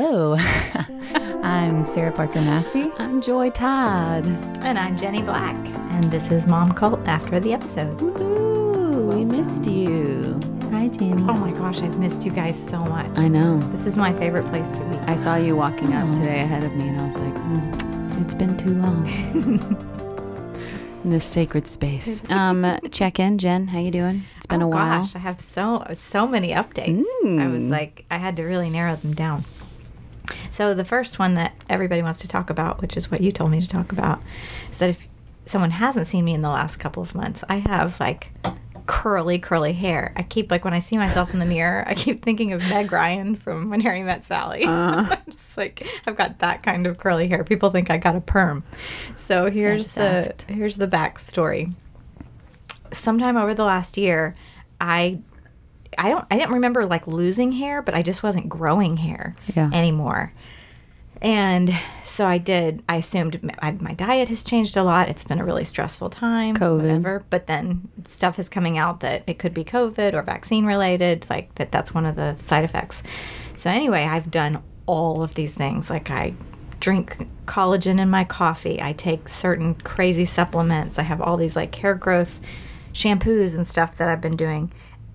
Hello. I'm Sarah Parker Massey. I'm Joy Todd. And I'm Jenny Black. And this is Mom Cult after the episode. Ooh, we missed you. Hi, Jenny. Oh my gosh, I've missed you guys so much. I know. This is my favorite place to be. I saw you walking up today ahead of me, and I was like, mm, it's been too long. In this sacred space. Um, check in, Jen. How you doing? It's been oh a while. gosh, I have so so many updates. I was Mm. like, I had to really narrow them down. So the first one that everybody wants to talk about, which is what you told me to talk about, is that if someone hasn't seen me in the last couple of months, I have like curly, curly hair. I keep like when I see myself in the mirror, I keep thinking of Meg Ryan from When Harry Met Sally. Uh-huh. Just like I've got that kind of curly hair. People think I got a perm. So here's the asked. here's the backstory sometime over the last year, I I don't I didn't remember like losing hair, but I just wasn't growing hair Yeah. anymore. And so I did. I assumed I, my diet has changed a lot. It's been a really stressful time. COVID. whatever. But then stuff is coming out that it could be COVID or vaccine related. Like that. That's one of the side effects. So anyway, I've done all of these things. Like I drink collagen in my coffee. I take certain crazy supplements. I have all these like hair growth shampoos and stuff that I've been doing,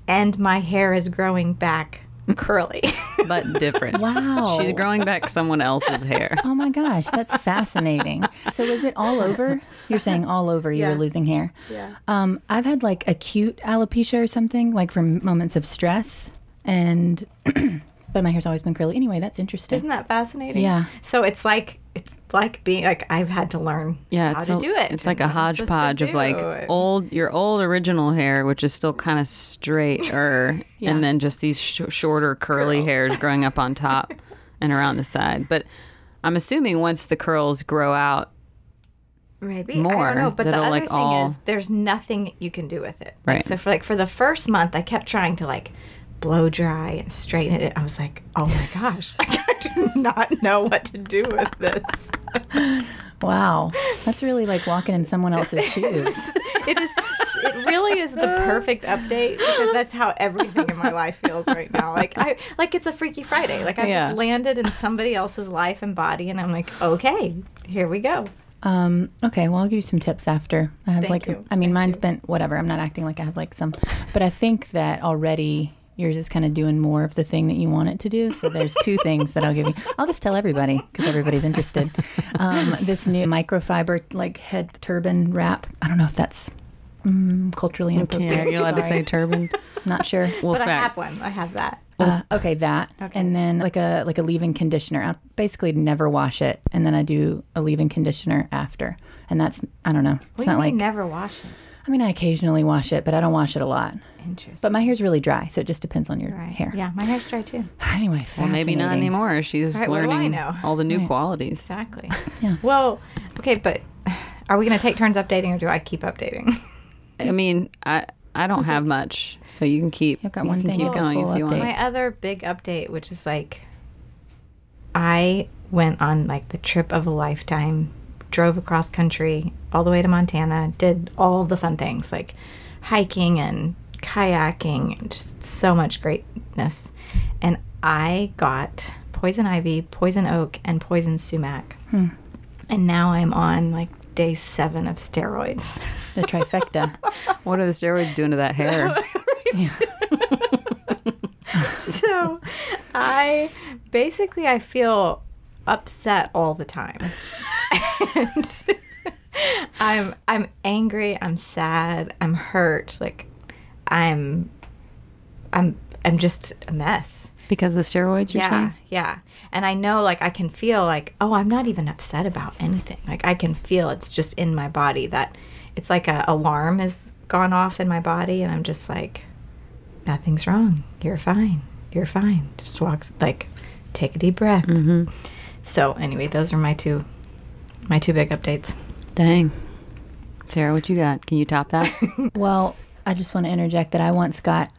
and my hair is growing back curly. But different. Wow. She's growing back someone else's hair. Oh my gosh, that's fascinating. So is it all over? You're saying all over you Yeah. were losing hair. Yeah. Um, I've had like acute alopecia or something, like from moments of stress, and but my hair's always been curly. Anyway, that's interesting. Isn't that fascinating? Yeah. So it's like it's like being like I've had to learn Yeah, how it's to a- do it. It's like a and what I'm supposed to hodgepodge of like old, your old original hair, which is still kind of straighter, Yeah. and then just these sh- shorter curly Curls. hairs growing up on top and around the side. But I'm assuming once the curls grow out, maybe more, I don't know. But the other like, thing all- is, there's nothing you can do with it. Like, Right. So for like for the first month, I kept trying to like blow dry and straighten it. I was like, oh my gosh, I do not know what to do with this. wow, that's really like walking in someone else's shoes. it is it really is the perfect update because that's how everything in my life feels right now like i like it's a freaky friday like i Yeah. just landed in somebody else's life and body and i'm like okay here we go Um, okay, well, I'll give you some tips after. I have Thank like, you. I mean, Thank mine's you. been whatever. I'm not acting like I have like some, but I think that already yours is kind of doing more of the thing that you want it to do. So there's two things that I'll give you. I'll just tell everybody because everybody's interested. Um, this new microfiber like head turban wrap. I don't know if that's mm, culturally inappropriate. yeah, you're allowed to say turban. Not sure. Well, but i have one i have that Uh, okay, that, Okay. and then like a like a leave-in conditioner. I basically never wash it, and then I do a leave-in conditioner after, and that's I don't know. It's we not like you never wash it I mean I occasionally wash it, but I don't wash it a lot. Interesting But my hair's really dry, so it just depends on your right hair. yeah my hair's dry too Anyway, well, maybe not anymore. She's Right, what do I learning know? all the new Right. qualities. exactly Yeah. well okay but are we going to take turns updating or do i keep updating I mean, I I don't have much, so you can keep You've got one thing, keep you've going if you want. My other big update, which is like, I went on like the trip of a lifetime, drove across country all the way to Montana, did all the fun things like hiking and kayaking, just so much greatness. And I got poison ivy, poison oak, and poison sumac. Hmm. And now I'm on like day seven of steroids. The trifecta. What are the steroids doing to that hair? so I basically I feel upset all the time. and I'm I'm angry, I'm sad, I'm hurt, like I'm I'm I'm just a mess. Because the steroids, you're yeah, saying? yeah. And I know like I can feel like, oh, I'm not even upset about anything. Like I can feel it's just in my body that it's like a alarm has gone off in my body and I'm just like nothing's wrong. You're fine. You're fine. Just walk like take a deep breath. Mm-hmm. So anyway, those are my two my two big updates. Dang. Sarah, what you got? Can you top that? well, I just want to interject that I once got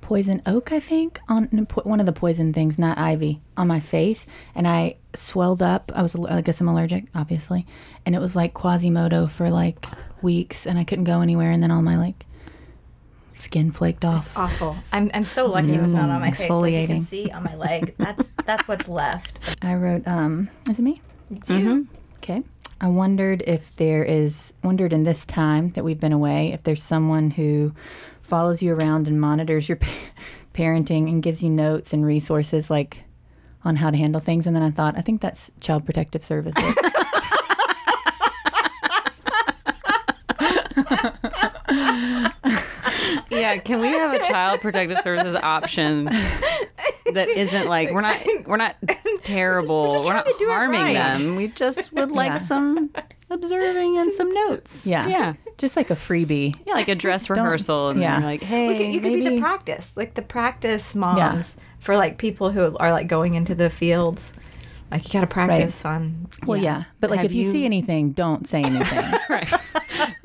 poison oak, I think, on one of the poison things, not ivy, on my face, and I swelled up. I was, I guess, I'm allergic, obviously, and it was like Quasimodo for like weeks, and I couldn't go anywhere, and then all my like skin flaked off. It's awful. I'm I'm so lucky it was not on my face. Like you can see on my leg. That's that's what's left. I wrote, um, is it me? It's you. Okay. I wondered if there is, wondered in this time that we've been away, if there's someone who follows you around and monitors your pa- parenting and gives you notes and resources like on how to handle things. And then I thought, I think that's Child Protective Services. Yeah, can we have a child protective services option that isn't like we're not we're not terrible. we're just We're, not to do it harming right. them. We just would like Yeah. some observing and some notes. yeah. Yeah. Just like a freebie. Yeah, like a dress rehearsal and yeah. yeah. like, hey, You could, you could maybe be the practice, like the practice moms for like people who are like going into the fields. Like you got to practice on. Well, yeah. But like Have if you, you- see anything, don't say anything. right.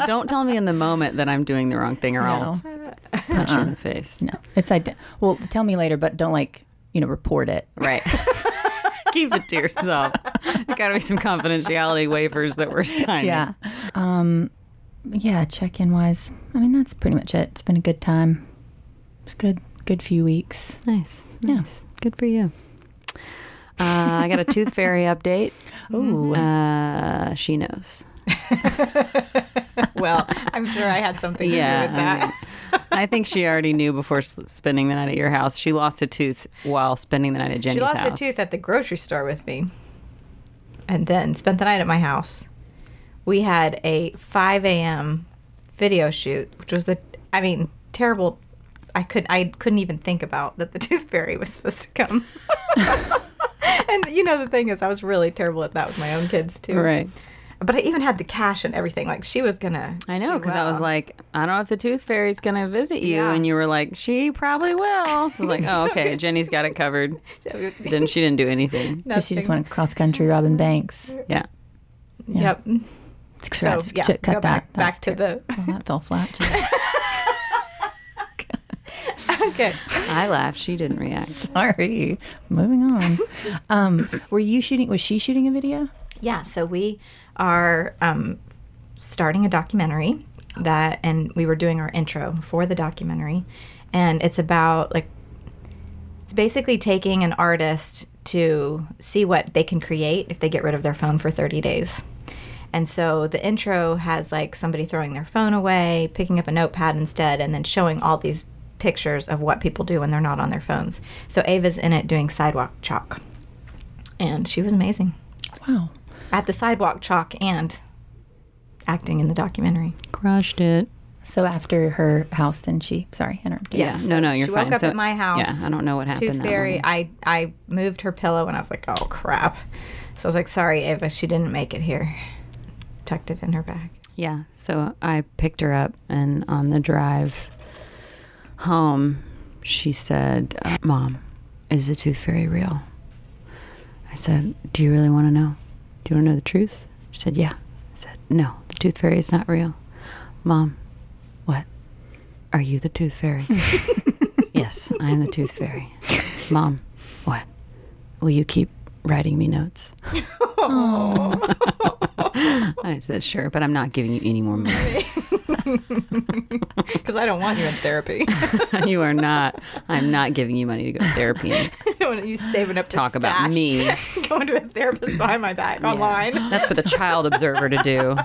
Don't tell me in the moment that I'm doing the wrong thing or I'll Punch you in the face. no. It's ide- well, tell me later, but don't like, you know, report it. Right. Keep it to yourself. There got to be some confidentiality waivers that we're signing. Yeah. Um, yeah, check in wise. I mean, that's pretty much it. It's been a good time. It's a good, good few weeks. Nice. Yeah. Nice. Good for you. Uh, I got a tooth fairy update. Ooh. Uh, she knows. Well, I'm sure I had something to Yeah, do with that. I mean, I think she already knew before spending the night at your house. She lost a tooth while spending the night at Jenny's she lost house. a tooth at the grocery store with me, and then spent the night at my house. We had a 5 a.m. video shoot, which was the, I mean, terrible. I could I couldn't even think about that the tooth fairy was supposed to come. and you know the thing is, I was really terrible at that with my own kids too. Right. But I even had the cash and everything. Like she was gonna. I know do because I was like, I don't know if the tooth fairy's gonna visit you, Yeah. and you were like, she probably will. So I was like, oh, okay, Jenny's got it covered. Then she didn't do anything. Because she just went cross country robbing banks. Yeah. Yep. Scratch, so yeah, cut go that. back, That's back to the. Oh, that fell flat. Okay. I laughed. She didn't react. Sorry. Moving on. Um, were you shooting? Was she shooting a video? Yeah, so we are um, starting a documentary that, and we were doing our intro for the documentary, and it's about like, it's basically taking an artist to see what they can create if they get rid of their phone for 30 days. And so the intro has like somebody throwing their phone away, picking up a notepad instead, and then showing all these pictures of what people do when they're not on their phones. So Ava's in it doing sidewalk chalk. And she was amazing Wow. At the sidewalk chalk and acting in the documentary. Crushed it. So after her house, then she. Sorry, interrupted. Yeah. No, no, you're she fine. woke up So- at my house. Yeah, I don't know what happened. Tooth Fairy. I I moved her pillow and I was like, oh crap. So I was like, sorry, Ava, she didn't make it here. Tucked it in her bag. Yeah. So I picked her up, and on the drive home, she said, uh, Mom, is the tooth fairy real? I said, Do you really want to know? Do you want to know the truth? She said, Yeah. I said, No, the tooth fairy is not real. Mom, what? Are you the tooth fairy? yes, I am the tooth fairy. Mom, what? Will you keep writing me notes? I said, Sure, but I'm not giving you any more money. Because I don't want you in therapy. you are not. I'm not giving you money to go to therapy I don't want you saving up to talk about me. Going to a therapist behind my back online. That's for the child observer to do.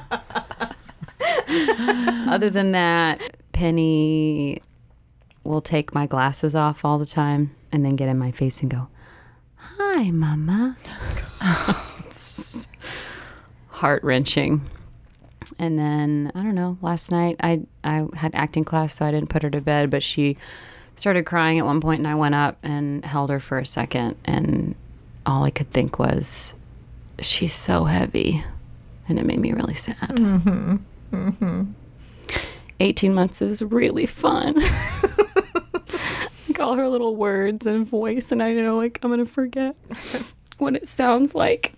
Other than that, Penny will take my glasses off all the time and then get in my face and go, Hi, Mama. It's heart wrenching. And then I don't know. Last night I I had acting class, so I didn't put her to bed. But she started crying at one point, and I went up and held her for a second, and all I could think was, "She's so heavy," and it made me really sad. Mm-hmm. Mm-hmm. Eighteen months is really fun. like all her little words and voice, and I don't know like I'm gonna forget what it sounds like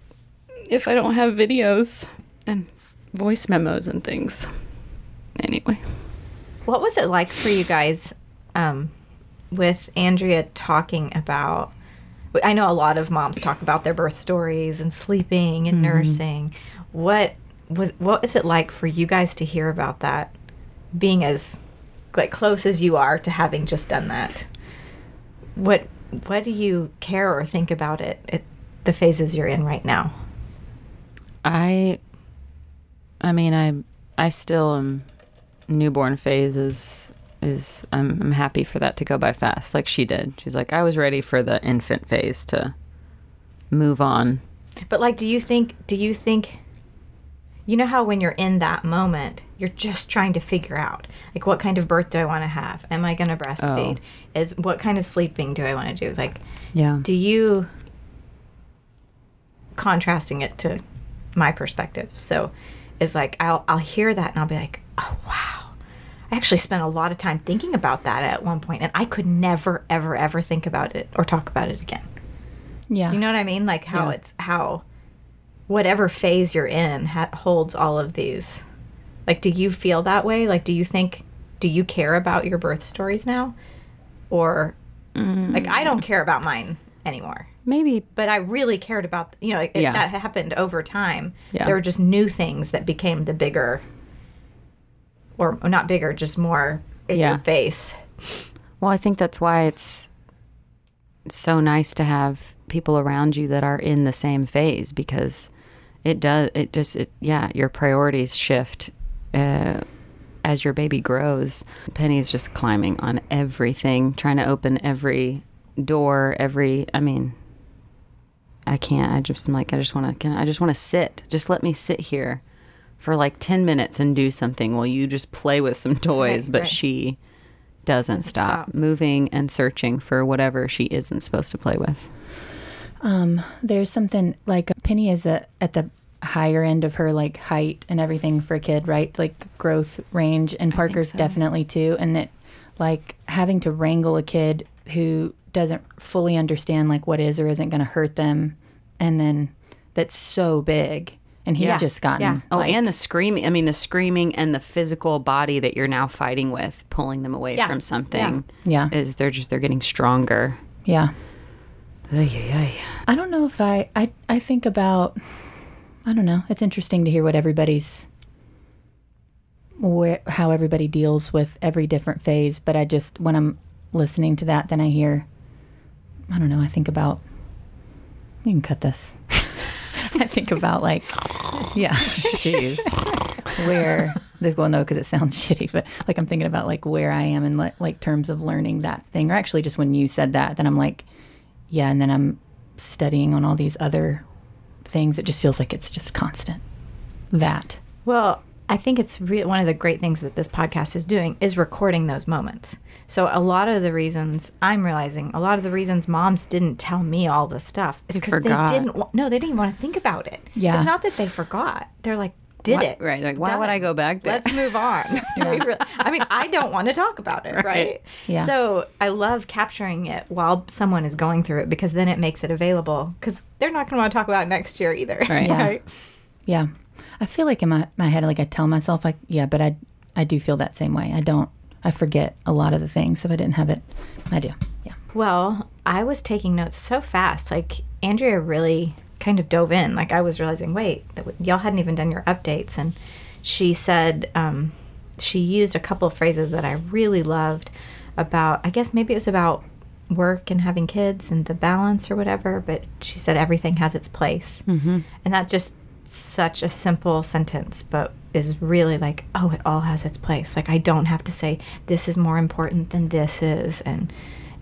if I don't have videos and voice memos and things. Anyway, What was it like for you guys um, with Andrea talking about? I know a lot of moms talk about their birth stories and sleeping and nursing. What was what is it like for you guys to hear about that? Being as like close as you are to having just done that. What what do you care or think about it? It the phases you're in right now? I I mean I I still am newborn phase is is I'm I'm happy for that to go by fast like she did. She's like I was ready for the infant phase to move on. But like do you think do you think you know how when you're in that moment, you're just trying to figure out like what kind of birth do I want to have? Am I going to breastfeed? Oh. Is what kind of sleeping do I want to do? Like Yeah. do you contrasting it to my perspective so is like I'll, I'll hear that and i'll be like oh wow i actually spent a lot of time thinking about that at one point and i could never ever ever think about it or talk about it again Yeah. you know what i mean like how Yeah. it's how whatever phase you're in ha- holds all of these like do you feel that way like do you think do you care about your birth stories now or like i don't care about mine anymore Maybe but I really cared about you know it, Yeah. that happened over time. Yeah. There were just new things that became the bigger, or not bigger, just more in Yeah. your face. Well, I think that's why it's so nice to have people around you that are in the same phase because it does it just it yeah your priorities shift uh, as your baby grows. Penny's just climbing on everything, trying to open every door, every I mean I can't. I just am like I just want to can I just want to sit. Just let me sit here for like 10 minutes and do something while you just play with some toys, Right, but right. she doesn't stop, stop. moving and searching for whatever she isn't supposed to play with. Um, there's something like Penny is a, at the higher end of her like height and everything for a kid, right? Like growth range, and Parker's so. definitely too. And that like having to wrangle a kid who doesn't fully understand like what is or isn't going to hurt them, and then that's so big, and he's Yeah. just gotten Yeah. Oh, like, and the screaming. I mean, the screaming and the physical body that you're now fighting with, pulling them away Yeah. from something. Yeah. Is they're just, they're getting stronger. yeah. Ay, ay, ay. I don't know if I, I I think about I don't know. It's interesting to hear what everybody's where how everybody deals with every different phase, but I just when I'm listening to that then I hear I don't know, I think about you can cut this. I think about like yeah, jeez. Where the well no because it sounds shitty, but like I'm thinking about like where I am in like, like terms of learning that thing or actually just when you said that then I'm like yeah, and then I'm studying on all these other things. It just feels like it's just constant. That. Well, I think it's re- one of the great things that this podcast is doing is recording those moments. So a lot of the reasons I'm realizing, a lot of the reasons moms didn't tell me all this stuff is because they didn't. wa- No, they didn't want to think about it. Yeah. it's not that they forgot. They're like, did Why- it right, like, why would I go back there? Let's move on. Do we really- I mean, I don't want to talk about it, right? Yeah. So I love capturing it while someone is going through it because then it makes it available because they're not going to want to talk about it next year either. Right. Yeah. Yeah. I feel like in my, my head, like I tell myself, like, yeah, but I, I do feel that same way. I don't, I forget a lot of the things. If I didn't have it, I do. Yeah. Well, I was taking notes so fast. Like Andrea really kind of dove in. Like I was realizing, wait, that w- y'all hadn't even done your updates, and she said um, she used a couple of phrases that I really loved about. I guess maybe it was about work and having kids and the balance or whatever. But she said everything has its place, mm-hmm. and that just such a simple sentence, but is really like, oh, it all has its place. Like I don't have to say this is more important than this is, and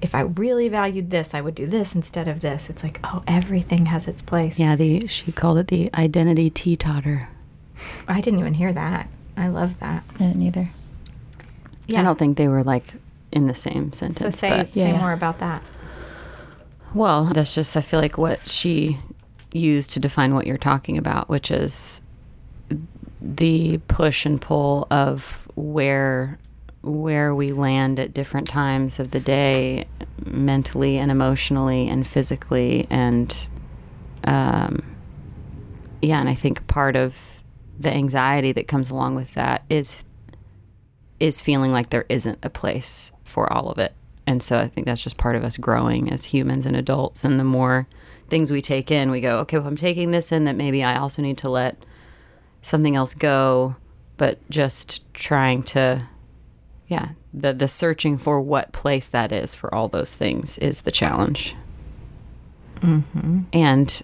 if I really valued this, I would do this instead of this. It's like, oh, everything has its place. Yeah, the she called it the identity teeter. I didn't even hear that. I love that. I didn't either. Yeah. I don't think they were like in the same sentence. so sentence. say but, say Yeah. more about that. well, that's just I feel like what she used to define what you're talking about, which is the push and pull of where where we land at different times of the day mentally and emotionally and physically and um yeah and i think part of the anxiety that comes along with that is is feeling like there isn't a place for all of it. And so i think that's just part of us growing as humans and adults. And the more things we take in we go okay well i'm taking this in that maybe i also need to let something else go. But just trying to yeah. The the searching for what place that is for all those things is the challenge. Mm-hmm. And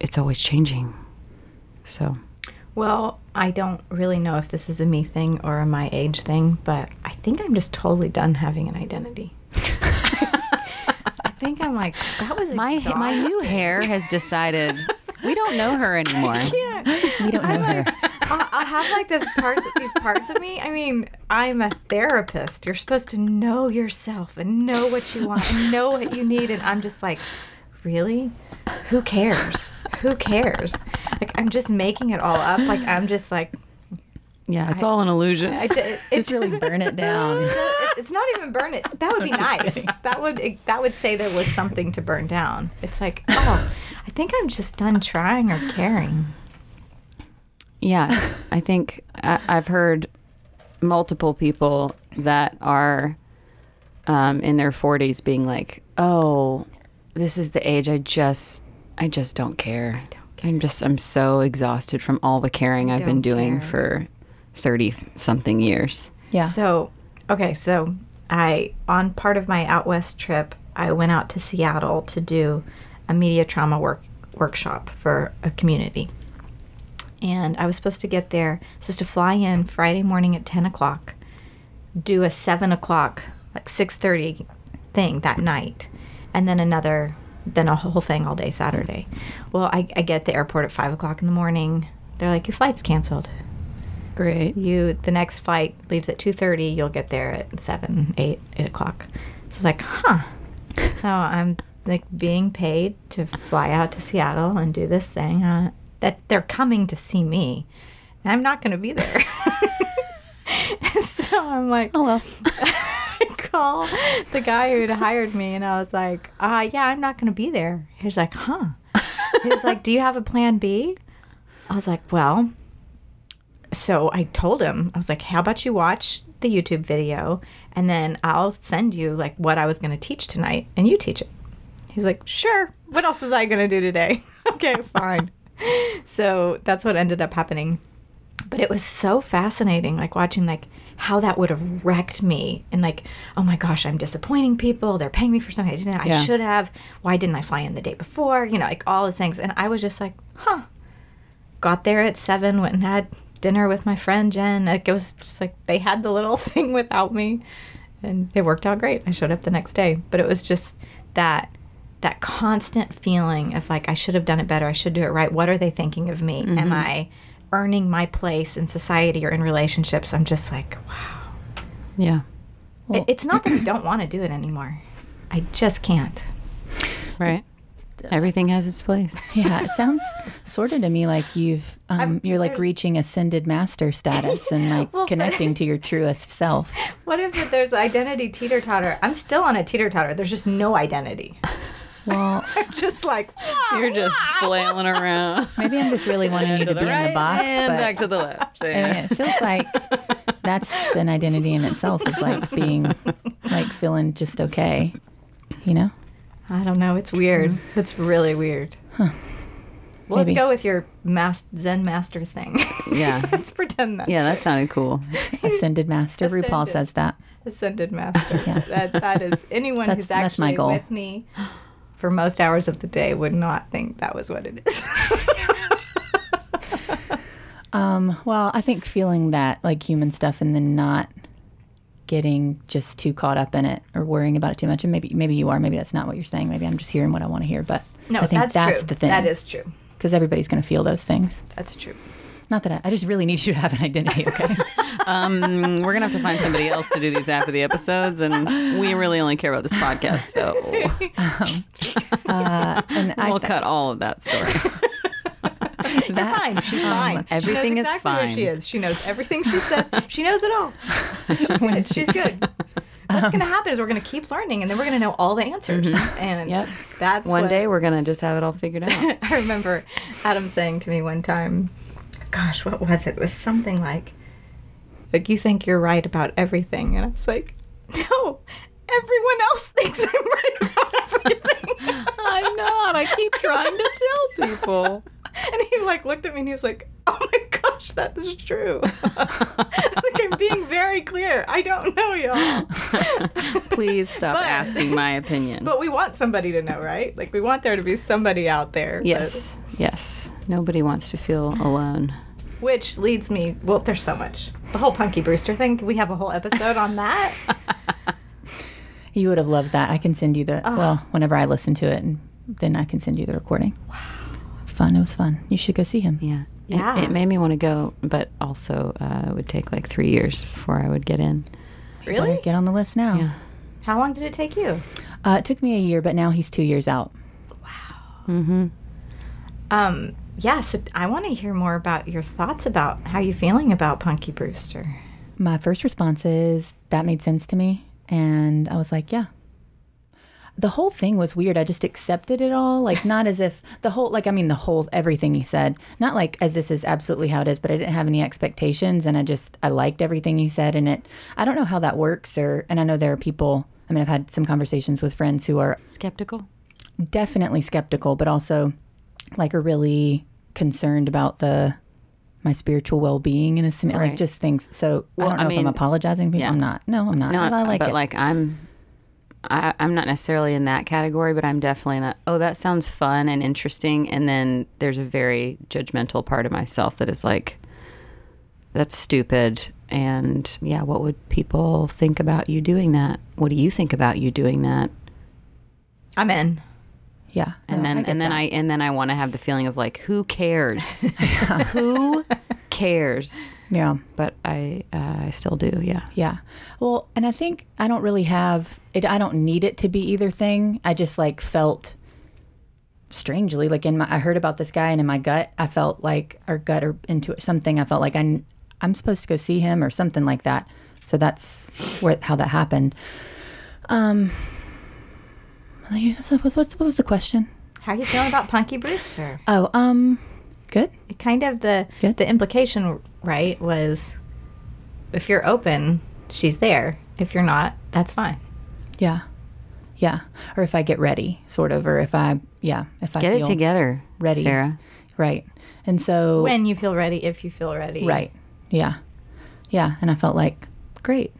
it's always changing. So. Well, I don't really know if this is a me thing or a my age thing, but I think I'm just totally done having an identity. I think I'm like that was my my new hair has decided we don't know her anymore. We don't know her. I'll, I'll have like this parts, these parts of me. I mean, I'm a therapist. You're supposed to know yourself and know what you want and know what you need. And I'm just like, really? Who cares? Who cares? Like, I'm just making it all up. Like, I'm just like, Yeah, it's all an illusion. I, it, it really burn it down. it's not even burn it. That would be nice. That would that would say there was something to burn down. It's like, oh, I think I'm just done trying or caring. Yeah, I think I, I've heard multiple people that are um, in their 40s being like, "Oh, this is the age I just I just don't care. I'm just I'm so exhausted from all the caring I've been doing care. for 30 something years." Yeah. So, okay, so I on part of my out west trip, I went out to Seattle to do a media trauma work workshop for a community. And I was supposed to get there, supposed to fly in Friday morning at ten o'clock, do a seven o'clock, like six thirty thing that night, and then another, then a whole thing all day Saturday. Well, I, I get at the airport at five o'clock in the morning. They're like, your flight's canceled Great. you the next flight leaves at 2.30 you'll get there at 7 8 8 o'clock so it's like huh so i'm like being paid to fly out to seattle and do this thing uh, that they're coming to see me and i'm not going to be there so i'm like Oh well. Call the guy who had hired me and I was like, uh, yeah, I'm not going to be there. He was like, huh. He was like, do you have a plan B? I was like, well, so I told him, I was like, how about you watch the YouTube video and then I'll send you like what I was going to teach tonight and you teach it. He's like, sure. What else was I going to do today? okay, fine. so that's what ended up happening but it was so fascinating like watching like how that would have wrecked me and like oh my gosh i'm disappointing people they're paying me for something i didn't i should have why didn't i fly in the day before you know like all those things and i was just like huh got there at seven went and had dinner with my friend jen. Like it was just like they had the little thing without me. And it worked out great. I showed up the next day. But it was just that that constant feeling of like i should have done it better. I should do it right. What are they thinking of me? Am mm-hmm. i earning my place in society or in relationships? I'm just like wow. Yeah. It- it's not that i don't want to do it anymore. I just can't. Right. Everything has its place. Yeah, it sounds sort of to me like you've um, you're like reaching ascended master status and like Well, but- connecting to your truest self. what if there's identity teeter totter i'm still on a teeter totter there's just no identity Well, i'm just like You're just flailing around. maybe I'm just really wanting you to, be in the box, and but back to the left. I mean, it feels like that's an identity in itself. Is like being like feeling just okay, you know. I don't know it's weird it's really weird well, let's go with your mas- zen master thing Yeah. let's pretend that Yeah, that sounded cool. Ascended master. RuPaul says that. ascended master. Yeah. That that is anyone That's- who's that's my actually goal. with me for most hours of the day would not think that was what it is. Um, well, I think feeling that like human stuff and then not getting just too caught up in it or worrying about it too much. And maybe maybe you are. Maybe that's not what you're saying. Maybe I'm just hearing what I want to hear. But no, I think that's, that's, true. the thing. That is true. because everybody's going to feel those things. That's true. Not that I, I just really need you to have an identity. Okay. Um, we're gonna have to find somebody else to do these after the episodes, and we really only care about this podcast, so uh, and we'll th- cut all of that story. You're fine. She's fine. Um, everything she is knows exactly Where fine. she is. She knows everything she says. She knows it all. She's good. She's good. What's going to happen is we're going to keep learning, and then we're going to know all the answers. Mm-hmm. And Yep. that's One what- day we're gonna just have it all figured out. I remember Adam saying to me one time, gosh, what was it? It was something like, like you think you're right about everything. And I was like, no, everyone else thinks I'm right about everything. I'm not. I keep trying to tell people. And he like looked at me and he was like, oh my gosh, that is true. it's like I'm being very clear. I don't know, y'all. Please stop But- asking my opinion. But we want somebody to know, right? Like we want there to be somebody out there. that- yes, yes. Nobody wants to feel alone. which leads me. Well, there's so much. The whole Punky Brewster thing. We have a whole episode on that? You would have loved that. I can send you the uh-huh. well whenever I listen to it, and then I can send you the recording. Wow, it's fun. It was fun. You should go see him. Yeah. It- Yeah. It, made me want to go, but also uh, it would take like three years before I would get in. Better really? get on the list now. Yeah. How long did it take you? Uh, it took me a year, but now he's two years out. Wow. Mm-hmm. Um. Yeah. So I want to hear more about your thoughts about how you're feeling about Punky Brewster. My first response is that made sense to me, and I was like, yeah. The whole thing was weird. I just accepted it all, like not as if the whole, like I mean, the whole everything he said, not like as this is absolutely how it is, but I didn't have any expectations, and I just I liked everything he said, and it. I don't know how that works, or and I know there are people. I mean, I've had some conversations with friends who are Skeptical? definitely skeptical, but also like are really concerned about the my spiritual well being in a scenario, Right. like just things. So Well, I don't know I if mean, I'm apologizing. People, yeah. I'm not. No, I'm not. No, I like but it. like I'm, I, I'm not necessarily in that category, but I'm definitely not. Oh, that sounds fun and interesting. And then there's a very judgmental part of myself that is like, that's stupid. And yeah, what would people think about you doing that? What do you think about you doing that? I'm in. yeah, And no, then and then that. I and then I want to have the feeling of like, who cares? who cares? yeah. But I uh, I still do. Yeah. Yeah. Well, and I think I don't really have it. I don't need it to be either thing. I just like felt strangely like in my, I heard about this guy and in my gut, I felt like, or gut or into something, I felt like I, I'm supposed to go see him or something like that. So that's where, how that happened. Um, what's, what's, what was the question? How are you feeling about Punky Brewster? Oh, um, good. Kind of the Good. the implication, right, was if you're open, she's there. If you're not, that's fine. Yeah. Yeah. Or if I get ready, sort of, or if I, yeah, if I Get it together, ready. Sarah. Right. And so When you feel ready, if you feel ready. Right. Yeah. Yeah. And I felt like, great.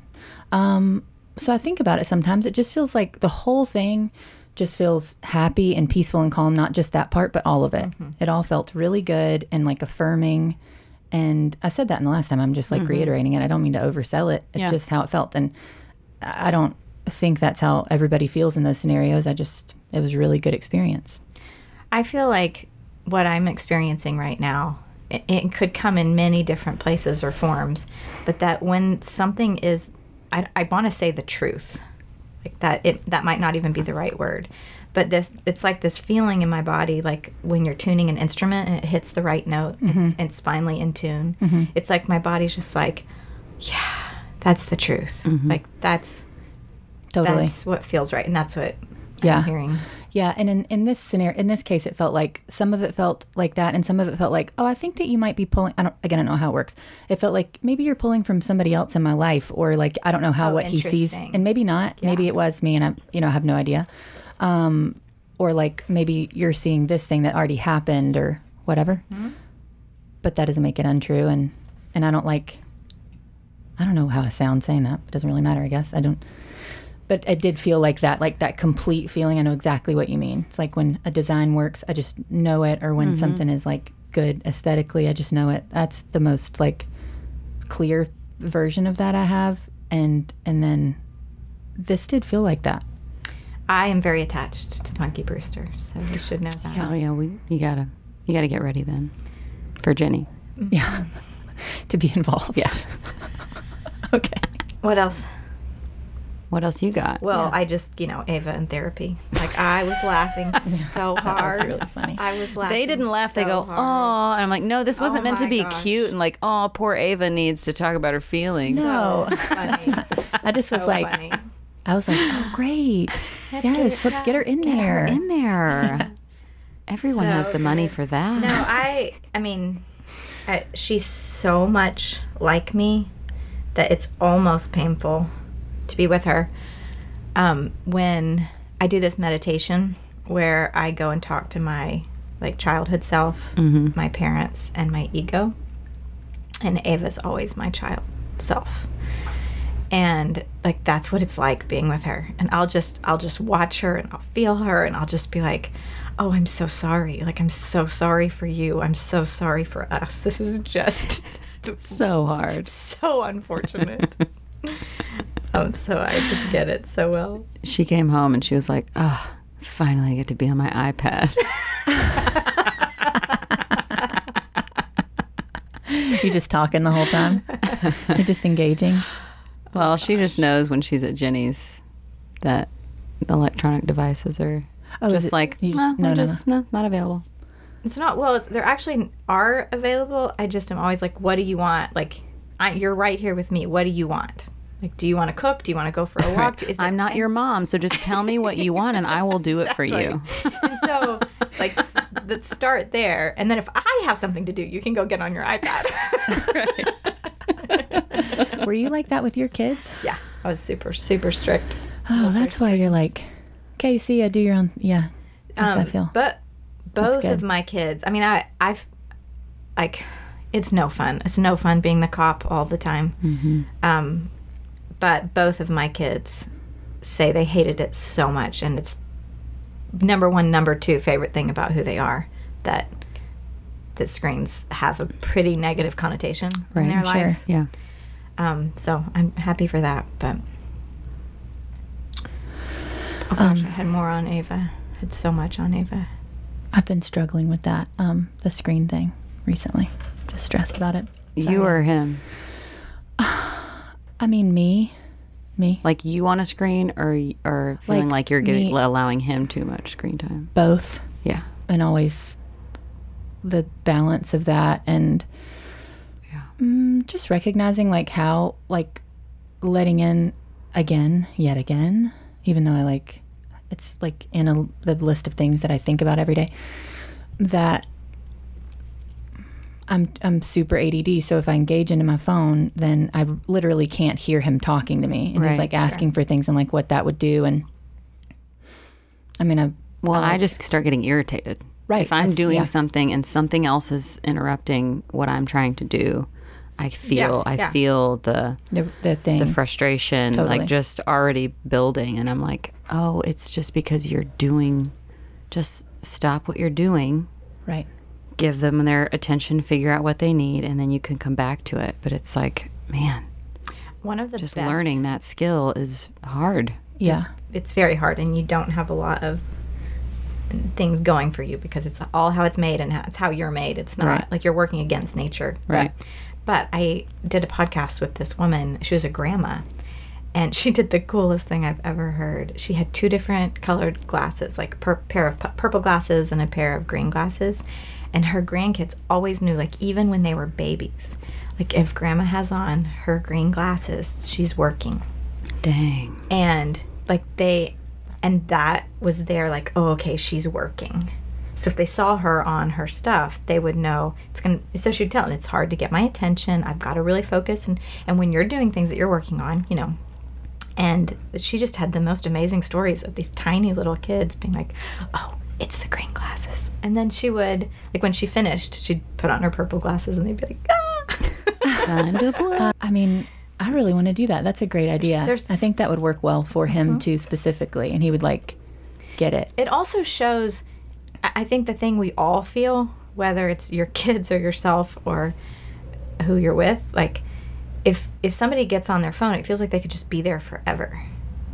Um, so I think about it sometimes. It just feels like the whole thing just feels happy and peaceful and calm, not just that part, but all of it. Mm-hmm. It all felt really good and like affirming. And I said that in the last time. I'm just like mm-hmm. reiterating it. I don't mean to oversell it. It's Yeah. just how it felt. And I don't think that's how everybody feels in those scenarios. I just, it was a really good experience. I feel like what I'm experiencing right now, it, it could come in many different places or forms, but that when something is, I, I want to say the truth, like that, it that might not even be the right word, but this, it's like this feeling in my body, like when you're tuning an instrument and it hits the right note, it's, mm-hmm. it's finally in tune. Mm-hmm. It's like my body's just like, yeah, that's the truth. Mm-hmm. Like that's Totally. that's what feels right, and that's what Yeah. I'm hearing. Yeah, and in, in this scenario, in this case, it felt like some of it felt like that, and some of it felt like, oh, I think that you might be pulling. I don't again, I don't know how it works. It felt like maybe you're pulling from somebody else in my life, or like I don't know how Oh, what he sees, and maybe not. Maybe it was me, and I, you know, have no idea. Um, or like maybe you're seeing this thing that already happened, or whatever. Mm-hmm. But that doesn't make it untrue, and and I don't like. I don't know how I sound saying that. It doesn't really matter, I guess. I don't but it did feel like that like that complete feeling. I know exactly what you mean. It's like when a design works i just know it or when mm-hmm. something is like good aesthetically i just know it. That's the most like clear version of that i have and and then this did feel like that. I am very attached to Punky Brewster, so you should know that. Oh yeah, we you gotta you gotta get ready then for Jenny. yeah. To be involved. Yeah. Okay. What else? What else you got? Well, Yeah. I just, you know, Ava in therapy. Like I was laughing so hard. really funny. I was laughing. they didn't laugh. they go, oh, and I'm like, no, this wasn't Oh meant to be gosh. cute and like, oh, poor Ava needs to talk about her feelings. No. So funny. I just was like- funny. i was like oh great yes let's get her in Get there her in there. Everyone has the money good. for that. No, I. I mean, I, she's so much like me that it's almost painful to be with her. Um, when I do this meditation where I go and talk to my like childhood self, my parents, and my ego, and Ava's always my child self. And like that's what it's like being with her. And I'll just I'll just watch her and I'll feel her and I'll just be like, "Oh, I'm so sorry. Like I'm so sorry for you. I'm so sorry for us. This is just So hard. so unfortunate." um, so I just get it so well. She came home and she was like, oh, finally I get to be on my iPad. You just talking the whole time. You're just engaging. well, she just knows when she's at Jenny's that the electronic devices are Oh, just it- like, just- no, no, no, no, just, no, not available. It's not well. It's, there actually are available. I just am always like, "What do you want?" Like, I, you're right here with me. What do you want? Like, do you want to cook? Do you want to go for a walk? Is I'm not your mom, so just tell me what you want and I will do it for you. and so, like, let's start there. And then if I have something to do, you can go get on your iPad. Were you like that with your kids? yeah, I was super, super strict. Oh, that's why you're like, okay, see, I do your own. Yeah, that's how I Um, feel. But both of my kids, I mean, I, I've, like, it's no fun. It's no fun being the cop all the time. Mm-hmm. Um, but both of my kids say they hated it so much, and it's number one, number two favorite thing about who they are that that screens have a pretty negative connotation Right, in their sure. life. Yeah. Um, so I'm happy for that. But oh gosh, Um, I had more on Ava. I Had so much on Ava. I've been struggling with that, um, the screen thing recently. Just stressed about it. Sorry. You or him. I mean, me, me, Like you on a screen or or feeling Like like, you're giving, me- allowing him too much screen time. both, Yeah. and always the balance of that, and Yeah. mm, just recognizing like how like letting in again, yet again, even though I like it's like in a, the list of things that I think about every day. That I'm I'm super ADD, so if I engage into my phone, then I literally can't hear him talking to me, and Right, he's like asking for things and like what that would do, and I mean, I Well, I like- just start getting irritated. Right, If I'm doing yeah. something and something else is interrupting what I'm trying to do, I feel I yeah. feel the the the thing. the frustration Totally. like just already building and I'm like, "Oh, it's just because you're doing just stop what you're doing, right. Give them their attention, figure out what they need and then you can come back to it." But it's like, man, One of the just best- learning that skill is hard. Yeah. it's very hard and you don't have a lot of things going for you because it's all how it's made and how, it's how you're made it's not Right. like you're working against nature Right. but, but i did a podcast with this woman she was a grandma and she did the coolest thing i've ever heard she had two different colored glasses like per pair of pu- purple glasses and a pair of green glasses and her grandkids always knew like even when they were babies. Like if grandma has on her green glasses she's working. Dang. and like they and that was their like oh okay she's working. So if they saw her on her stuff they would know. It's gonna so she'd tell them it's hard to get my attention. I've got to really focus. And and when you're doing things that you're working on you know and she just had the most amazing stories of these tiny little kids being like oh it's the green glasses and then she would like when she finished she'd put on her purple glasses and they'd be like ah Time to play. Uh, I mean, I really want to do that. That's a great idea. there's I think that would work well for him too, specifically, and he would like get it. it also shows I I think the thing we all feel, whether it's your kids or yourself or who you're with, like if if somebody gets on their phone, it feels like they could just be there forever.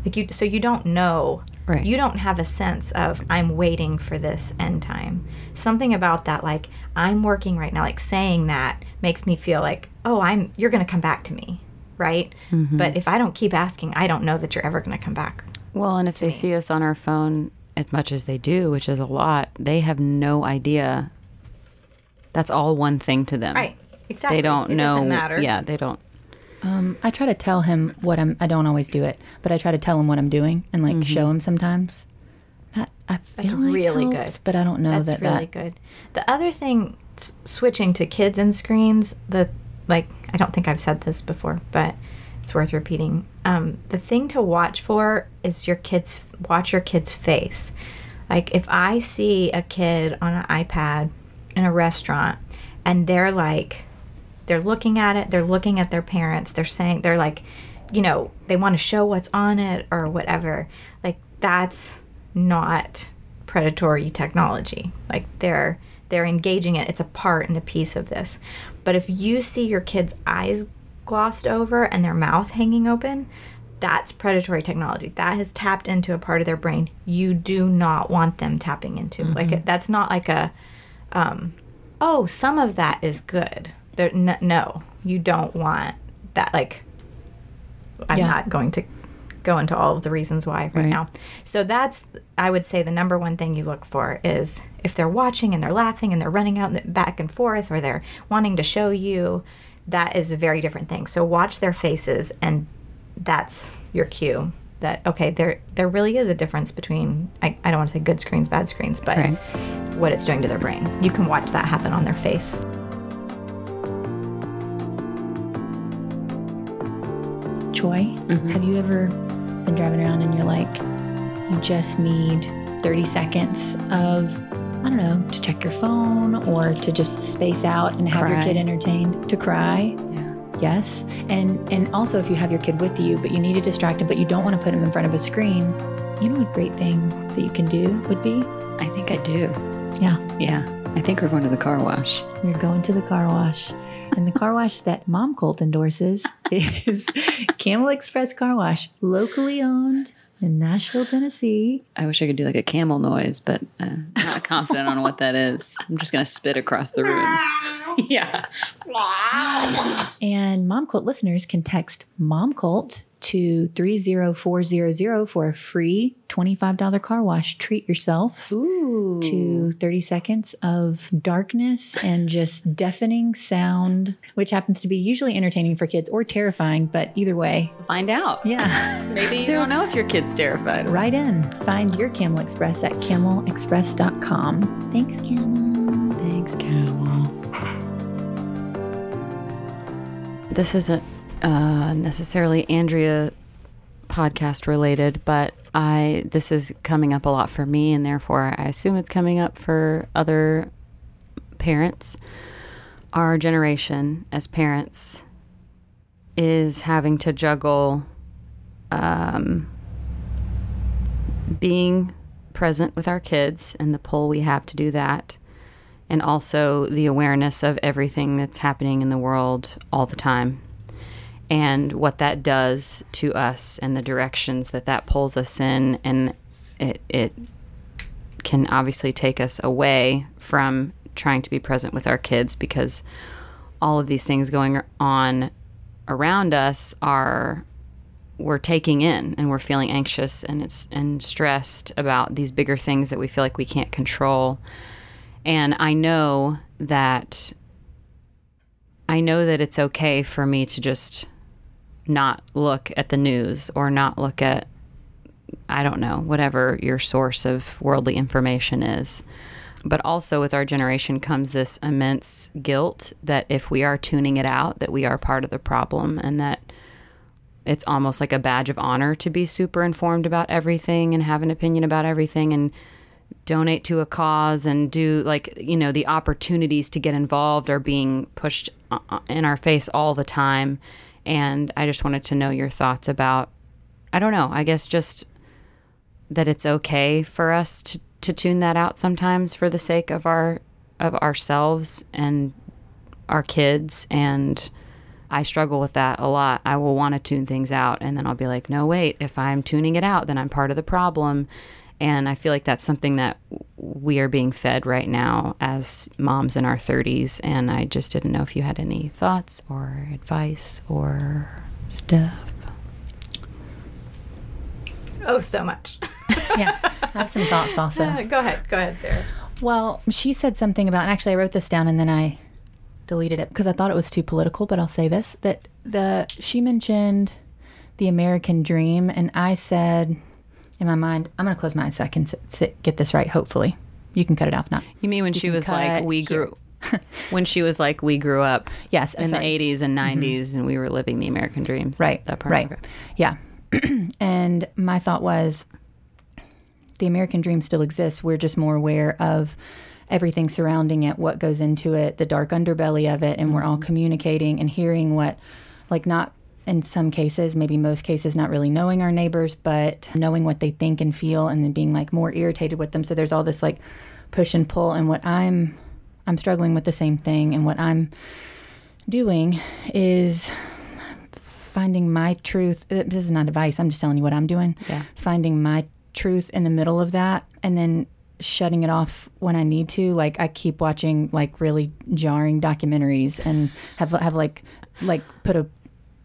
Like you so you don't know Right. you don't have a sense of I'm waiting for this end time. Something about that like I'm working right now, like saying that makes me feel like, oh, I'm you're gonna come back to me. Right? Mm-hmm. But if I don't keep asking, I don't know that you're ever gonna come back. Well, and if they see us on our phone as much as they do, which is a lot, they have no idea. That's all one thing to them. Right. Exactly. They don't it know. Doesn't matter. Yeah, they don't. Um, I try to tell him what I'm. I don't always do it, but I try to tell him what I'm doing and like show him sometimes. That I feel That's like really helps, good. but I don't know That's that really that. good. The other thing, s- switching to kids and screens, the like, I don't think I've said this before, but it's worth repeating. Um, the thing to watch for is your kids. Watch your kid's face. Like if I see a kid on an iPad in a restaurant, and they're like they're looking at it, they're looking at their parents, they're saying they're like, you know, they want to show what's on it or whatever. Like that's not predatory technology. Like they're they're engaging it. It's a part and a piece of this. But if you see your kid's eyes glossed over and their mouth hanging open, that's predatory technology. That has tapped into a part of their brain you do not want them tapping into. Like that's not like a um, oh, some of that is good. There, n- no, you don't want that. Like, I'm Yeah. not going to go into all of the reasons why right, Right. now. So that's, I would say, the number one thing you look for is if they're watching and they're laughing and they're running out and back and forth or they're wanting to show you. That is a very different thing. So watch their faces, and that's your cue. That okay, there there really is a difference between I, I don't want to say good screens, bad screens, but Right. what it's doing to their brain. You can watch that happen on their face. Joy, Mm-hmm. have you ever been driving around and you're like, you just need 30 seconds of, I don't know, to check your phone or to just space out and have your kid entertained, to cry? Yeah. Yes. And and also if you have your kid with you, but you need to distract him, but you don't want to put him in front of a screen, you know what a great thing that you can do would be? I think I do. Yeah. Yeah. I think we're going to the car wash. We're going to the car wash. And the car wash that Mom Colt endorses is Camel Express Car Wash, locally owned in Nashville, Tennessee. I wish I could do like a camel noise, but uh, I'm not confident on what that is. I'm just going to spit across the room. yeah. And Mom Colt listeners can text Mom Colt to 30400 for a free $25 car wash. Treat yourself Ooh. to 30 seconds of darkness and just deafening sound, which happens to be usually entertaining for kids or terrifying, but either way, Find out. yeah. Maybe you don't know if your kid's terrified. Right in. Find your Camel Express at camelexpress.com. Thanks, Camel. Thanks, Camel. This isn't uh, necessarily Andrea podcast related, but I this is coming up a lot for me, and therefore I assume it's coming up for other parents. Our generation as parents is having to juggle um, being present with our kids and the pull we have to do that and also the awareness of everything that's happening in the world all the time and what that does to us and the directions that that pulls us in and it, it can obviously take us away from trying to be present with our kids because all of these things going on around us are we're taking in and we're feeling anxious and it's and stressed about these bigger things that we feel like we can't control. And I know that I know that it's okay for me to just not look at the news or not look at I don't know, whatever your source of worldly information is. But also with our generation comes this immense guilt that if we are tuning it out, that we are part of the problem and that it's almost like a badge of honor to be super informed about everything and have an opinion about everything and donate to a cause and do like you know the opportunities to get involved are being pushed uh, in our face all the time and i just wanted to know your thoughts about i don't know i guess just that it's okay for us to, to tune that out sometimes for the sake of our of ourselves and our kids and I struggle with that a lot. I will want to tune things out and then I'll be like, "No, wait, if I'm tuning it out, then I'm part of the problem." And I feel like that's something that we are being fed right now as moms in our 30s and I just didn't know if you had any thoughts or advice or stuff. Oh, so much. Yeah, I have some thoughts also. go ahead. Go ahead, Sarah. Well, she said something about, and actually, I wrote this down and then I deleted it because I thought it was too political. But I'll say this: that the she mentioned the American dream, and I said in my mind, I'm going to close my eyes so I can sit, sit, get this right. Hopefully, you can cut it off. Not You mean when she was like we grew when she was like we grew up yes, in sorry. the 80s and mm-hmm. 90s and we were living the American dreams. Right. That part. right. Yeah. and my thought was the American dream still exists. We're just more aware of everything surrounding it, what goes into it, the dark underbelly of it, and we're all mm-hmm. communicating and hearing what, like, not in some cases, maybe most cases, not really knowing our neighbors, but knowing what they think and feel, and then being like more irritated with them. So there's all this like push and pull, and what I'm, I'm struggling with the same thing, and what I'm doing is finding my truth. uh, This is not advice. I'm just telling you what I'm doing. Yeah. Finding my truth in the middle of that, and then shutting it off when I need to. Like I keep watching like really jarring documentaries and have have like like put a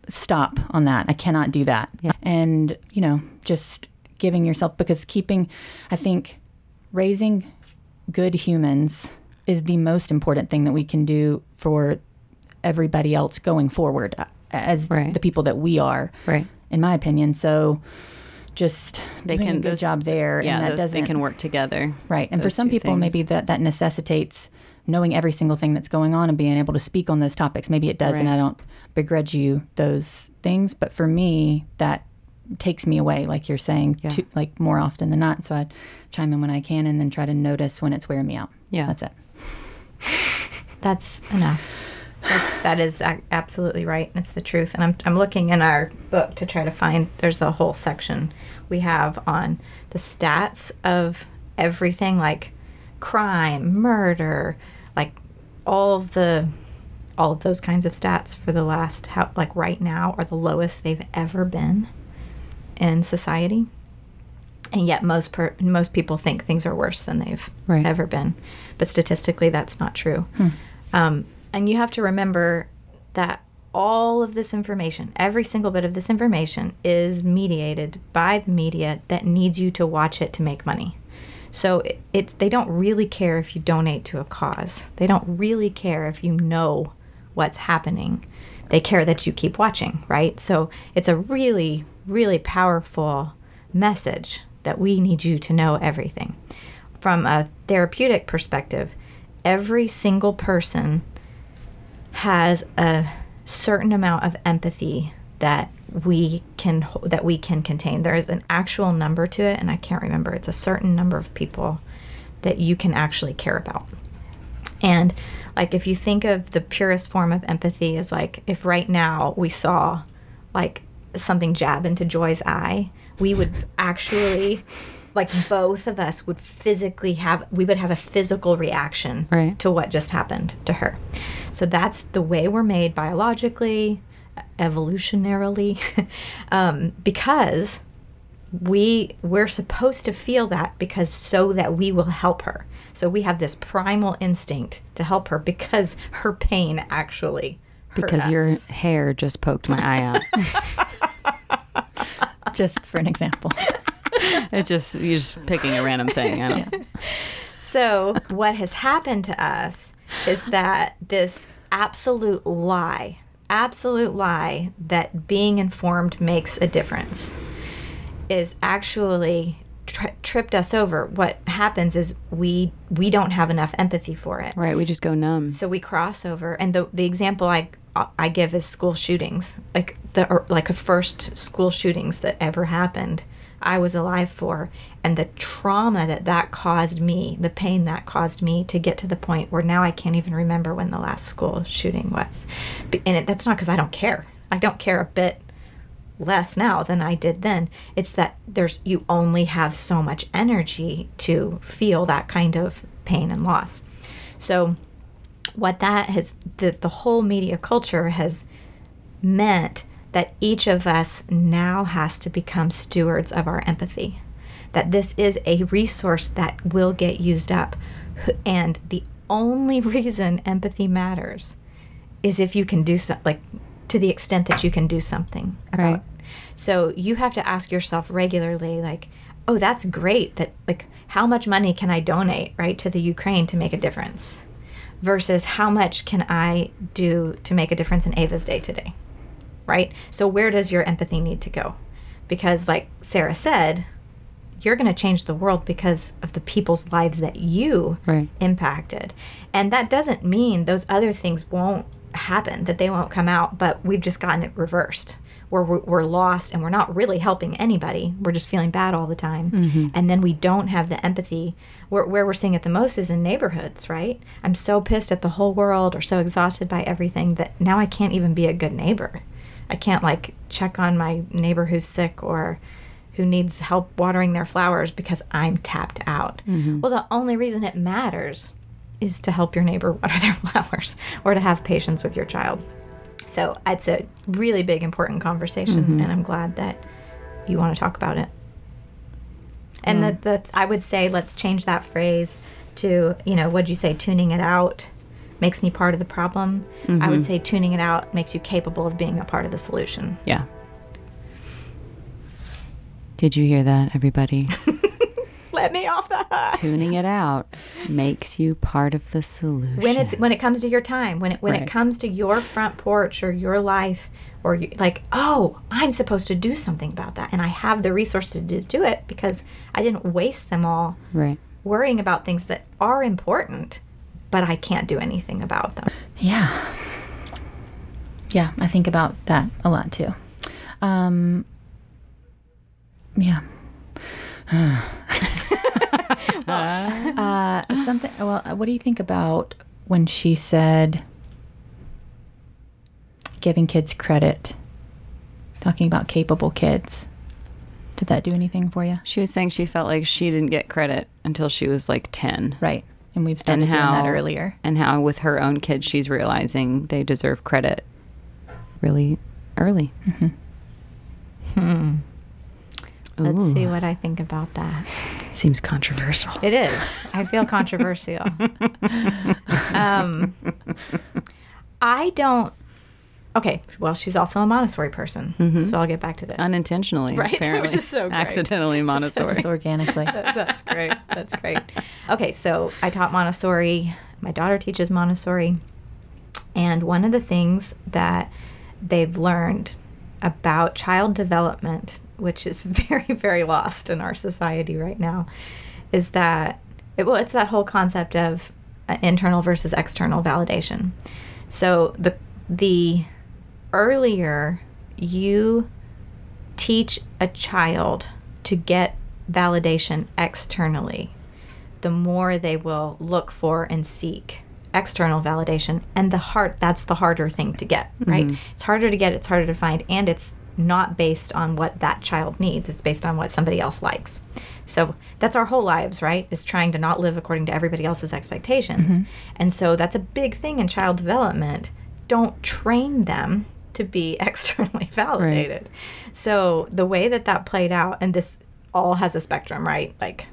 stop on that. I cannot do that. Yeah. And you know, just giving yourself because keeping, I think, raising good humans is the most important thing that we can do for everybody else going forward uh, as Right. the people that we are Right. in my opinion. So just They doing can- a good those- job there. Yeah, and that those, doesn't they can work together. right. And for some people, maybe that that necessitates knowing every single thing that's going on and being able to speak on those topics. Maybe it does, and I don't begrudge you those things. But for me, that takes me away, like you're saying, Yeah. to, like more often than not. So I chime in when I can, and then try to notice when it's wearing me out. Yeah. that's it. That's enough. That's, that is absolutely right. It's the truth. And I'm, I'm looking in our book to try to find, there's a whole section we have on the stats of everything like crime, murder, like all of the, all of those kinds of stats for the last, how, like right now, are the lowest they've ever been in society. And yet most per, most people think things are worse than they've Right. ever been. But statistically, that's not true. Um, and you have to remember that all of this information, every single bit of this information, is mediated by the media that needs you to watch it to make money. So it, they don't really care if you donate to a cause. They don't really care if you know what's happening. They care that you keep watching, right? So it's a really, really powerful message that we need you to know everything. From a therapeutic perspective, every single person has a certain amount of empathy that we can that we can contain. There is an actual number to it, and I can't remember. It's a certain number of people that you can actually care about. And like if you think of the purest form of empathy is like if right now we saw like something jab into Joy's eye, we would actually like both of us would physically have we would have a physical reaction Right. to what just happened to her. So that's the way we're made biologically, evolutionarily, um, because we we're supposed to feel that because so that we will help her. So we have this primal instinct to help her because her pain actually hurt because your hair just poked my eye out. Just for an example. it's just you're just picking a random thing. I don't. So, what has happened to us is that this absolute lie, absolute lie that being informed makes a difference is actually tri- tripped us over. What happens is we we don't have enough empathy for it. Right, we just go numb. So we cross over, and the the example I I give is school shootings, like the like a first school shootings that ever happened. I was alive for, and the trauma that that caused me, the pain that caused me to get to the point where now I can't even remember when the last school shooting was, and it, that's not because I don't care. I don't care a bit less now than I did then. It's that there's you only have so much energy to feel that kind of pain and loss. So what that has the, the whole media culture has meant that each of us now has to become stewards of our empathy that this is a resource that will get used up. And the only reason empathy matters is if you can do something, like to the extent that you can do something about Right. it. So you have to ask yourself regularly like oh that's great that like how much money can i donate right to the ukraine to make a difference versus how much can i do to make a difference in ava's day today right so where does your empathy need to go because like sarah said you're going to change the world because of the people's lives that you Right. impacted and that doesn't mean those other things won't happen that they won't come out but we've just gotten it reversed where we're, lost and we're not really helping anybody. We're just feeling bad all the time. Mm-hmm. And then we don't have the empathy. Where, where we're seeing it the most is in neighborhoods, right? I'm so pissed at the whole world or so exhausted by everything that now I can't even be a good neighbor. I can't like check on my neighbor who's sick or who needs help watering their flowers because I'm tapped out. Mm-hmm. Well, the only reason it matters is to help your neighbor water their flowers or to have patience with your child. So it's a really big, important conversation, mm-hmm. and I'm glad that you want to talk about it. And the, the I would say let's change that phrase to you know what'd you say tuning it out makes me part of the problem. I would mm-hmm. say tuning it out makes you capable of being a part of the solution. Yeah. Did you hear that, everybody? Let me off the hook. Tuning it out makes you part of the solution. when it's when it comes to your time when it when Right. it comes to your front porch or your life or you, like oh i'm supposed to do something about that and i have the resources to just do it because i didn't waste them all right. worrying about things that are important but i can't do anything about them Yeah. Yeah, I think about that a lot too. Um, yeah. uh, something. Well, what do you think about when she said giving kids credit, talking about capable kids? Did that do anything for you? She was saying she felt like she didn't get credit until she was like 10. Right. And we've started And doing that earlier. And how with her own kids she's realizing they deserve credit really early. let's see what i think about that Seems controversial. it is i feel controversial um, i don't okay well she's also a montessori person so i'll get back to this Unintentionally, Right, which is so great. Accidentally Montessori. It's organically. That's great. That's great. Okay, so I taught Montessori. My daughter teaches Montessori. And one of the things that they've learned about child development, which is very, very lost in our society right now, is that, it, well, it's that whole concept of uh, internal versus external validation. So the, the earlier you teach a child to get validation externally, the more they will look for and seek external validation. And the hard that's the harder thing to get, right? Mm-hmm. It's harder to get, it's harder to find, and it's not based on what that child needs. It's based on what somebody else likes. So that's our whole lives, right? Is trying to not live according to everybody else's expectations. Mm-hmm. And so that's a big thing in child development. Don't train them to be externally validated. So the way that that played out, and this all has a spectrum, right? Like,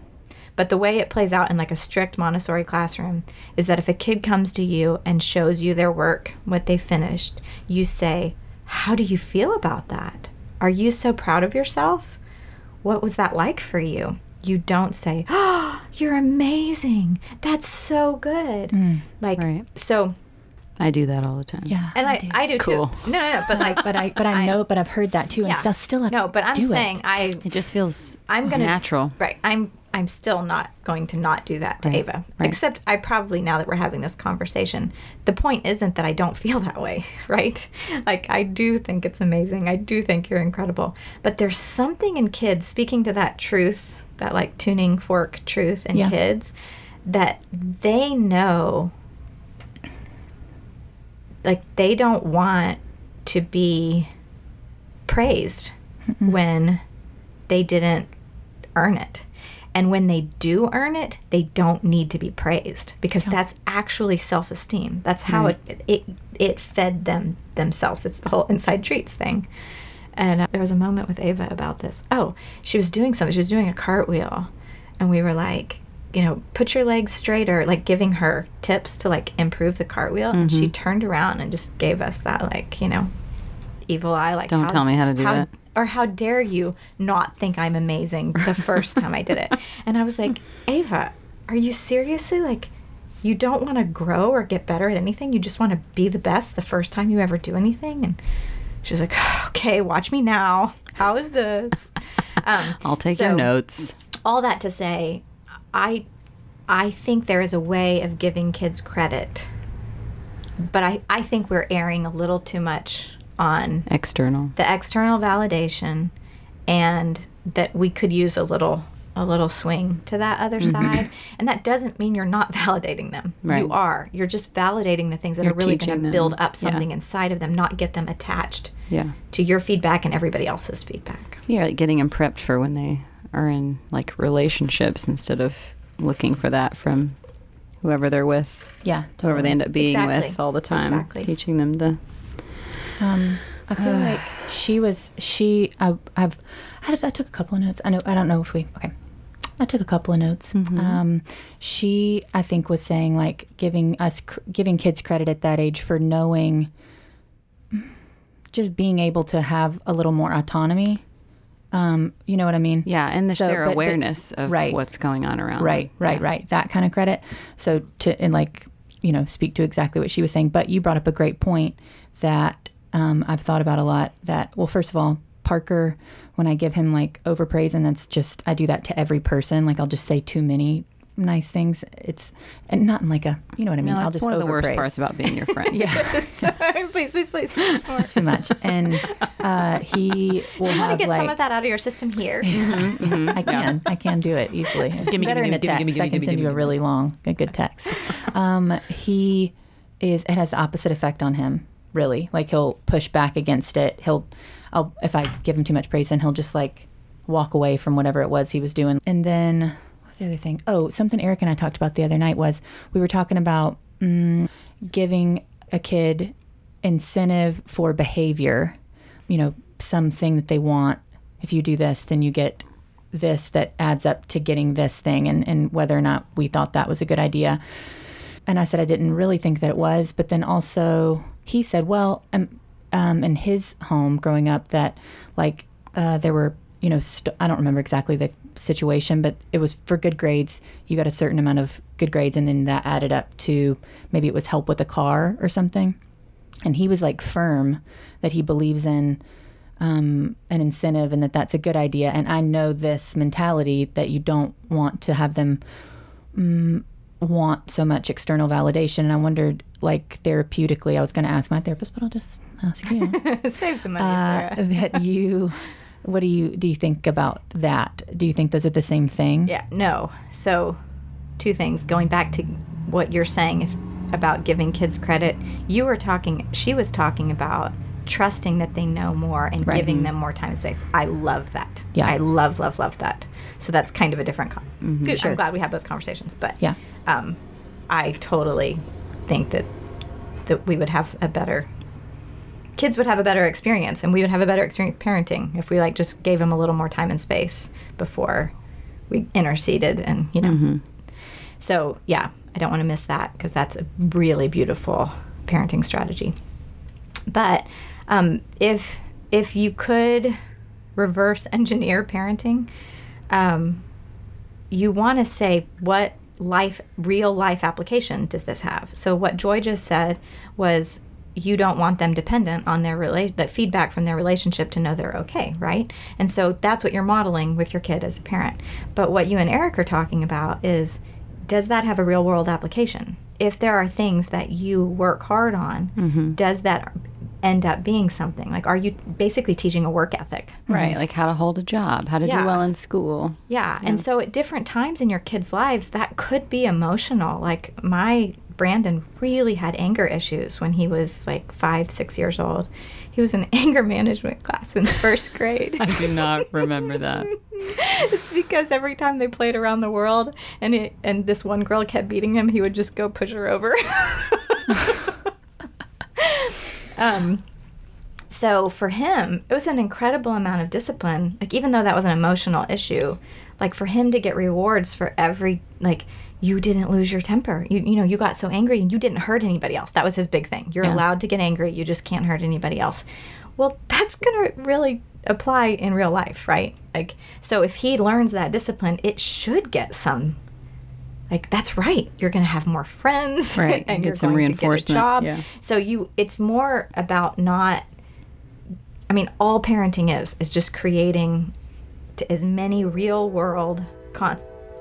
but the way it plays out in like a strict Montessori classroom is that if a kid comes to you and shows you their work, what they finished, you say, How do you feel about that? Are you so proud of yourself? What was that like for you? You don't say, Oh, you're amazing. That's so good. Mm. Like, Right. so, I do that all the time. Yeah. and I, do. I do Cool. too. No, no, no. But like, but I but I, know but I've heard that too and yeah. still still have no, but I'm do saying it. I It just feels I'm gonna natural. Right. I'm I'm still not going to not do that to Right, Ava. right. Except I probably now that we're having this conversation, the point isn't that I don't feel that way, right? Like I do think it's amazing. I do think you're incredible. But there's something in kids speaking to that truth, that like tuning fork truth in Yeah. kids that they know like they don't want to be praised when they didn't earn it. And when they do earn it, they don't need to be praised because that's actually self-esteem. That's how it, it it fed them themselves. It's the whole inside treats thing. And uh, there was a moment with Ava about this. Oh, she was doing something. She was doing a cartwheel, and we were like, you know, put your legs straighter, like giving her tips to like improve the cartwheel. And she turned around and just gave us that, like, you know, evil eye. Like, Don't tell me how to do that. Or how dare you not think I'm amazing the first time I did it? And I was like, Ava, are you seriously like, you don't want to grow or get better at anything? You just want to be the best the first time you ever do anything? And she was like, okay, watch me now. How is this? Um, I'll take your notes. all that to say i i think there is a way of giving kids credit but i i think we're erring a little too much on External. the external validation and that we could use a little a little swing to that other Mm-hmm. side and that doesn't mean you're not validating them Right. you are you're just validating the things that You're are really going to build up Yeah. something inside of them not get them attached Yeah. to your feedback and everybody else's feedback Yeah, like getting them prepped for when they are in like relationships instead of looking for that from whoever they're with, Yeah, whoever they end up being Exactly. with all the time, Exactly. teaching them the. Um, I feel like she was she. I, I've I, I took a couple of notes. I know I don't know if we okay. I took a couple of notes. Um, she I think was saying like giving us cr- giving kids credit at that age for knowing, just being able to have a little more autonomy. Um, you know what I mean? Yeah, and there's So, their but- but- awareness of right. what's going on around. Right, them. right, Yeah. right. That kind of credit. So to and like you know speak to exactly what she was saying. But you brought up a great point that um, I've thought about a lot. That well, first of all, Parker, when I give him like overpraise, and that's just I do that to every person. Like I'll just say too many nice things. It's and not in like a you know what I mean. No, I'll it's just one of the worst parts about being your friend. Yeah, please please please please more. too much. And uh, he will I want to get like some of that out of your system here. I can. I can do it easily. It's Gimme, better gimme, in a text. gimme, gimme, I can gimme, send you a really long, a good text. Um, he is. It has the opposite effect on him. Really, like he'll push back against it. He'll, I'll if I give him too much praise, then he'll just like walk away from whatever it was he was doing. And then what's the other thing? Oh, something Eric and I talked about the other night was we were talking about mm, giving a kid incentive for behavior. You know, something that they want. If you do this, then you get this that adds up to getting this thing and, and whether or not we thought that was a good idea. And I said I didn't really think that it was, but then also he said, well, um, um, in his home growing up, that like uh, there were, you know, st- I don't remember exactly the situation, but it was for good grades. You got a certain amount of good grades, and then that added up to maybe it was help with a car or something. And he was like firm that he believes in um, an incentive and that that's a good idea. And I know this mentality that you don't want to have them mm, want so much external validation. And I wondered, like therapeutically, I was going to ask my therapist, but I'll just ask you Save some money, uh, Sarah. that you. What do you do? You think about that? Do you think those are the same thing? Yeah, no. So, two things. Going back to what you're saying if, about giving kids credit, you were talking, she was talking about trusting that they know more and Right. giving them more time and space. I love that. Yeah. I love, love, love that. So, that's kind of a different. Con- Good. Sure. I'm glad we had both conversations. But Yeah. um, I totally think that that we would have a better kids would have a better experience and we would have a better experience parenting if we like just gave them a little more time and space before we interceded and you know. So yeah i don't want to miss that because that's a really beautiful parenting strategy. But um, if if you could reverse engineer parenting um, you want to say what life real life application does this have? So what joy just said was you don't want them dependent on their rela- that feedback from their relationship to know they're okay right and so that's what you're modeling with your kid as a parent but what you and eric are talking about is does that have a real world application if there are things that you work hard on mm-hmm. does that end up being something like are you basically teaching a work ethic Right, mm-hmm. like how to hold a job, how to Yeah. do well in school. yeah. yeah. And so at different times in your kids' lives, that could be emotional. Like my Brandon really had anger issues when he was like five, six years old. He was in anger management class in first grade. I do not remember that. it's because every time they played around the world and it, and this one girl kept beating him, he would just go push her over. um, so for him, it was an incredible amount of discipline. Like even though that was an emotional issue, like for him to get rewards for every like you didn't lose your temper. You you know, you got so angry and you didn't hurt anybody else. That was his big thing. You're Yeah. allowed to get angry, you just can't hurt anybody else. Well, that's going to really apply in real life, right? Like so if he learns that discipline, it should get some like that's right. You're going to have more friends, Right, and get you're some going to get a reinforcement, job. yeah. So you, it's more about not. I mean, all parenting is is just creating to as many real world, con-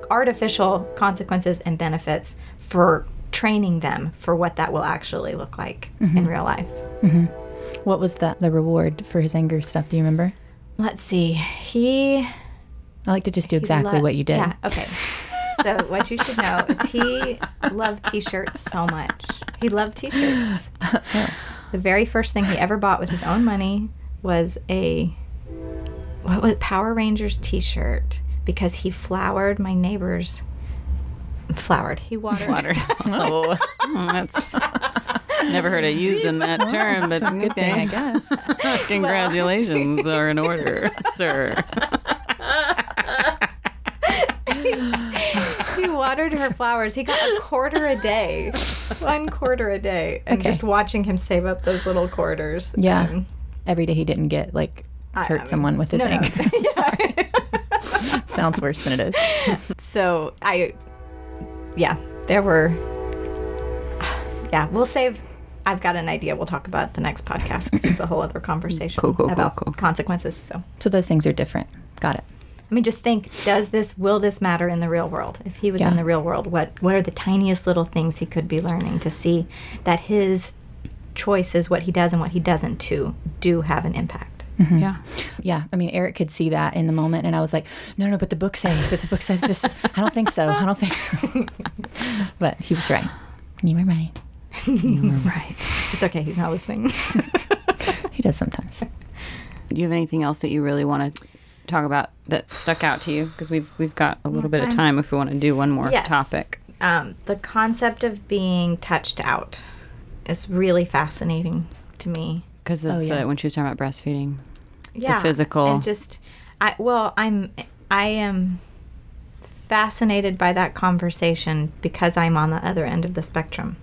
artificial consequences and benefits for training them for what that will actually look like in mm-hmm. real life. Mm-hmm. What was the the reward for his anger stuff? Do you remember? Let's see. He I like to just do exactly lo- what you did. Yeah. Okay. So what you should know is he loved T-shirts so much. He loved T-shirts. the very first thing he ever bought with his own money was a what was Power Rangers T-shirt because he flowered my neighbor's flowered. He watered. Watered. So that's never heard it used in that term, but Good thing, I guess. Congratulations are in order, sir. he watered her flowers. He got a quarter a day, one quarter a day, and Okay. just watching him save up those little quarters. Yeah. um, Every day he didn't get like hurt I mean, someone with his no, no. Anger. Sorry. Sounds worse than it is. so I, yeah, there were. Yeah, we'll save. I've got an idea. We'll talk about the next podcast 'cause it's a whole other conversation Cool, cool, cool, about cool. consequences. So So those things are different. Got it. I mean, just think: Does this will this matter in the real world? If he was Yeah. in the real world, what what are the tiniest little things he could be learning to see that his choices, what he does and what he doesn't do, do have an impact? Yeah. Yeah, I mean, Eric could see that in the moment, and I was like, "No, no, but the book says, but the book says this. I don't think so. I don't think." so. but he was right. You were right. You were right. It's okay; he's not listening. He does sometimes. Do you have anything else that you really want to talk about that stuck out to you? Because we've we've got a little bit of time. time if we want to do one more Yes. topic. Um, the concept of being touched out is really fascinating to me. Because of Oh, yeah. the, when she was talking about breastfeeding. yeah, physical- and just I well I'm I am fascinated by that conversation because I'm on the other end of the spectrum.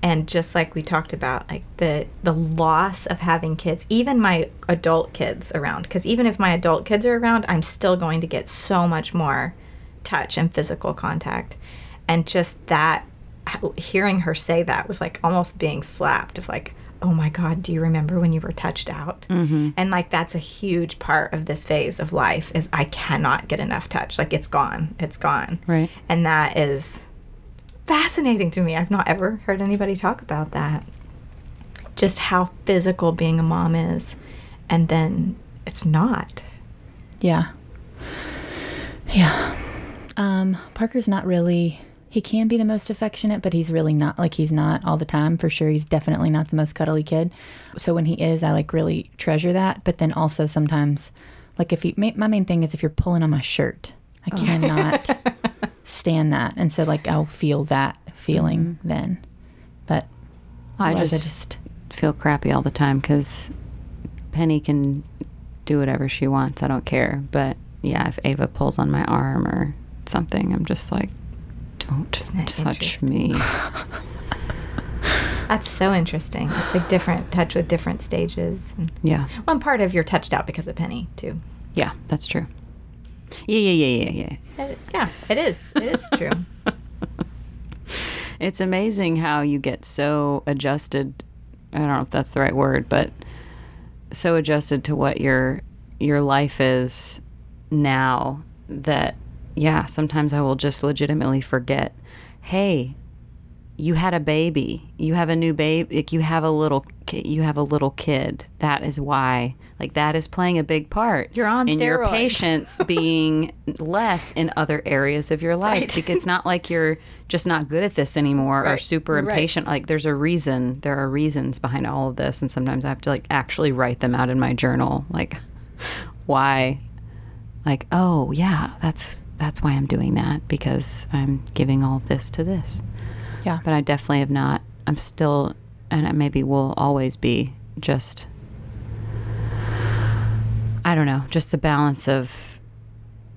And just like we talked about, like the the loss of having kids, even my adult kids around, because even if my adult kids are around, I'm still going to get so much more touch and physical contact. And just that, hearing her say that was like almost being slapped of like, oh my God, do you remember when you were touched out? Mm-hmm. And like that's a huge part of this phase of life is I cannot get enough touch. Like it's gone, it's gone. Right. And that is fascinating to me. I've not ever heard anybody talk about that. Just how physical being a mom is. And then it's not. Yeah. Yeah. Um, Parker's not really. He can be the most affectionate, but he's really not. Like he's not all the time for sure. He's definitely not the most cuddly kid. So when he is, I like really treasure that. But then also sometimes, like if he, ma- my main thing is if you're pulling on my shirt, I oh. cannot stand that, and so like I'll feel that feeling mm-hmm. then. But I just, I just feel crappy all the time because Penny can do whatever she wants. I don't care. But yeah, if Ava pulls on my arm or something, I'm just like, don't touch me. That's so interesting. It's like different touch with different stages. Yeah. one part of you're touched out because of Penny, too. Yeah, that's true. Yeah, yeah, yeah, yeah, yeah. It- yeah, it is. It is true. It's amazing how you get so adjusted. I don't know if that's the right word, but so adjusted to what your your life is now that yeah, sometimes I will just legitimately forget, "Hey, you had a baby. You have a new baby. Like you have a little you have a little kid. That is why like that is playing a big part You're on in your steroids. patience being less in other areas of your life Right. because it's not like you're just not good at this anymore or Right. super Right. impatient like there's a reason there are reasons behind all of this and sometimes i have to like actually write them out in my journal like why like oh yeah that's that's why i'm doing that because i'm giving all this to this. Yeah. but i definitely have not i'm still and I maybe will always be just i don't know just the balance of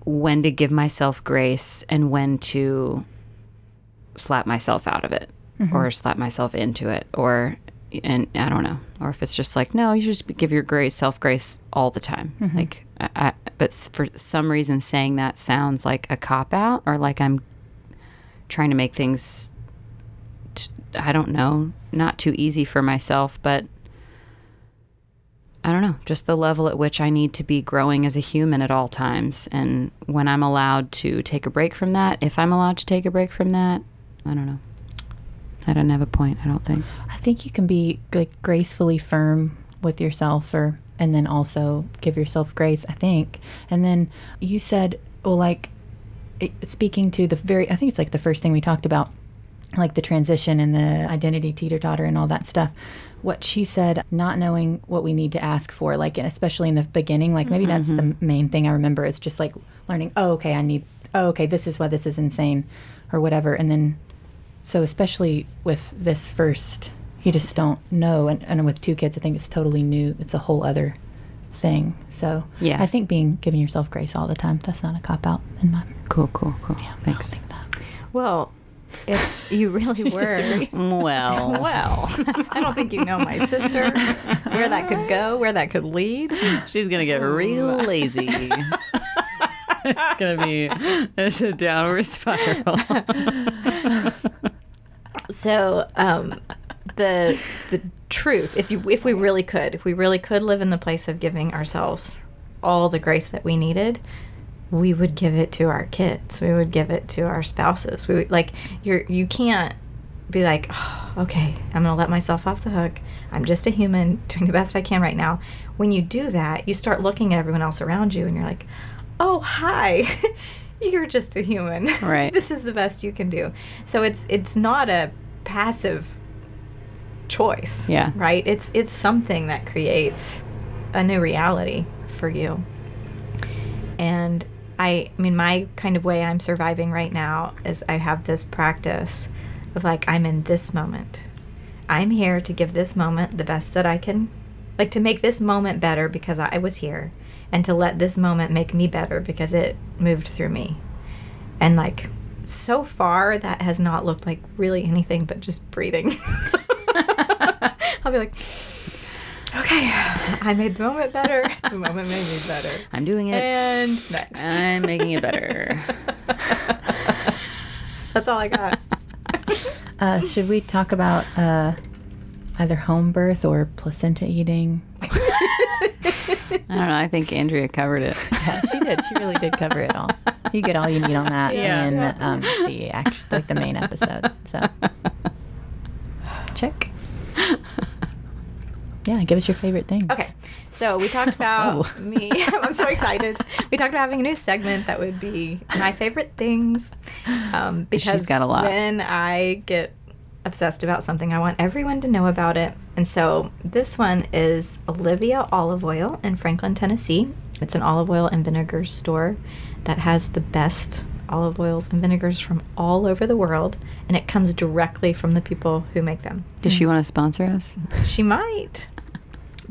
when to give myself grace and when to slap myself out of it mm-hmm. or slap myself into it or and i don't know or if it's just like no you should just give your grace self grace all the time. Mm-hmm. Like I, but for some reason saying that sounds like a cop out or like i'm trying to make things t- i don't know not too easy for myself but I don't know, just the level at which I need to be growing as a human at all times. And when I'm allowed to take a break from that, if I'm allowed to take a break from that, I don't know. I don't have a point, I don't think. I think you can be like gracefully firm with yourself or and then also give yourself grace i think. And then you said well like speaking to the very i think it's like the first thing we talked about like the transition and the identity teeter totter and all that stuff. What she said not knowing what we need to ask for like especially in the beginning like maybe that's the mm-hmm. main thing i remember is just like learning oh okay i need oh okay this is why this is insane or whatever. And then so especially with this first you just don't know and, and with two kids i think it's totally new it's a whole other thing so Yeah. i think being giving yourself grace all the time that's not a cop out in my Cool, cool, cool. I don't Thanks. think that. Well, if you really were. Well, Well, I don't think you know my sister, where that could go, where that could lead. she's gonna get real lazy. it's gonna be there's a downward spiral. So, um, the the truth, if you if we really could, if we really could live in the place of giving ourselves all the grace that we needed, we would give it to our kids. We would give it to our spouses. We would like you're you can't be like, oh, okay, I'm gonna let myself off the hook. I'm just a human doing the best I can right now. When you do that, you start looking at everyone else around you, and you're like, oh hi. You're just a human. Right. this is the best you can do. So it's it's not a passive choice. Yeah. Right? It's it's something that creates a new reality for you. And I, I mean, my kind of way I'm surviving right now is I have this practice of like, I'm in this moment. I'm here to give this moment the best that I can, like to make this moment better because I was here, and to let this moment make me better because it moved through me. And like, so far, that has not looked like really anything but just breathing. I'll be like, okay, I made the moment better. The moment made me better. I'm doing it. And next. I'm making it better. That's all I got. Uh, should we talk about uh, either home birth or placenta eating? I don't know. I think Andrea covered it. Yeah, she did. She really did cover it all. You get all you need on that Yeah. in um, the act, like the main episode. So check. Yeah, give us your favorite things. Okay, so we talked about Oh. me. I'm so excited. We talked about having a new segment that would be my favorite things. Um, because She's got a lot. When I get obsessed about something, I want everyone to know about it. And so this one is Olivia Olive Oil in Franklin, Tennessee. It's an olive oil and vinegar store that has the best olive oils and vinegars from all over the world, and it comes directly from the people who make them. Does she want to sponsor us? She might,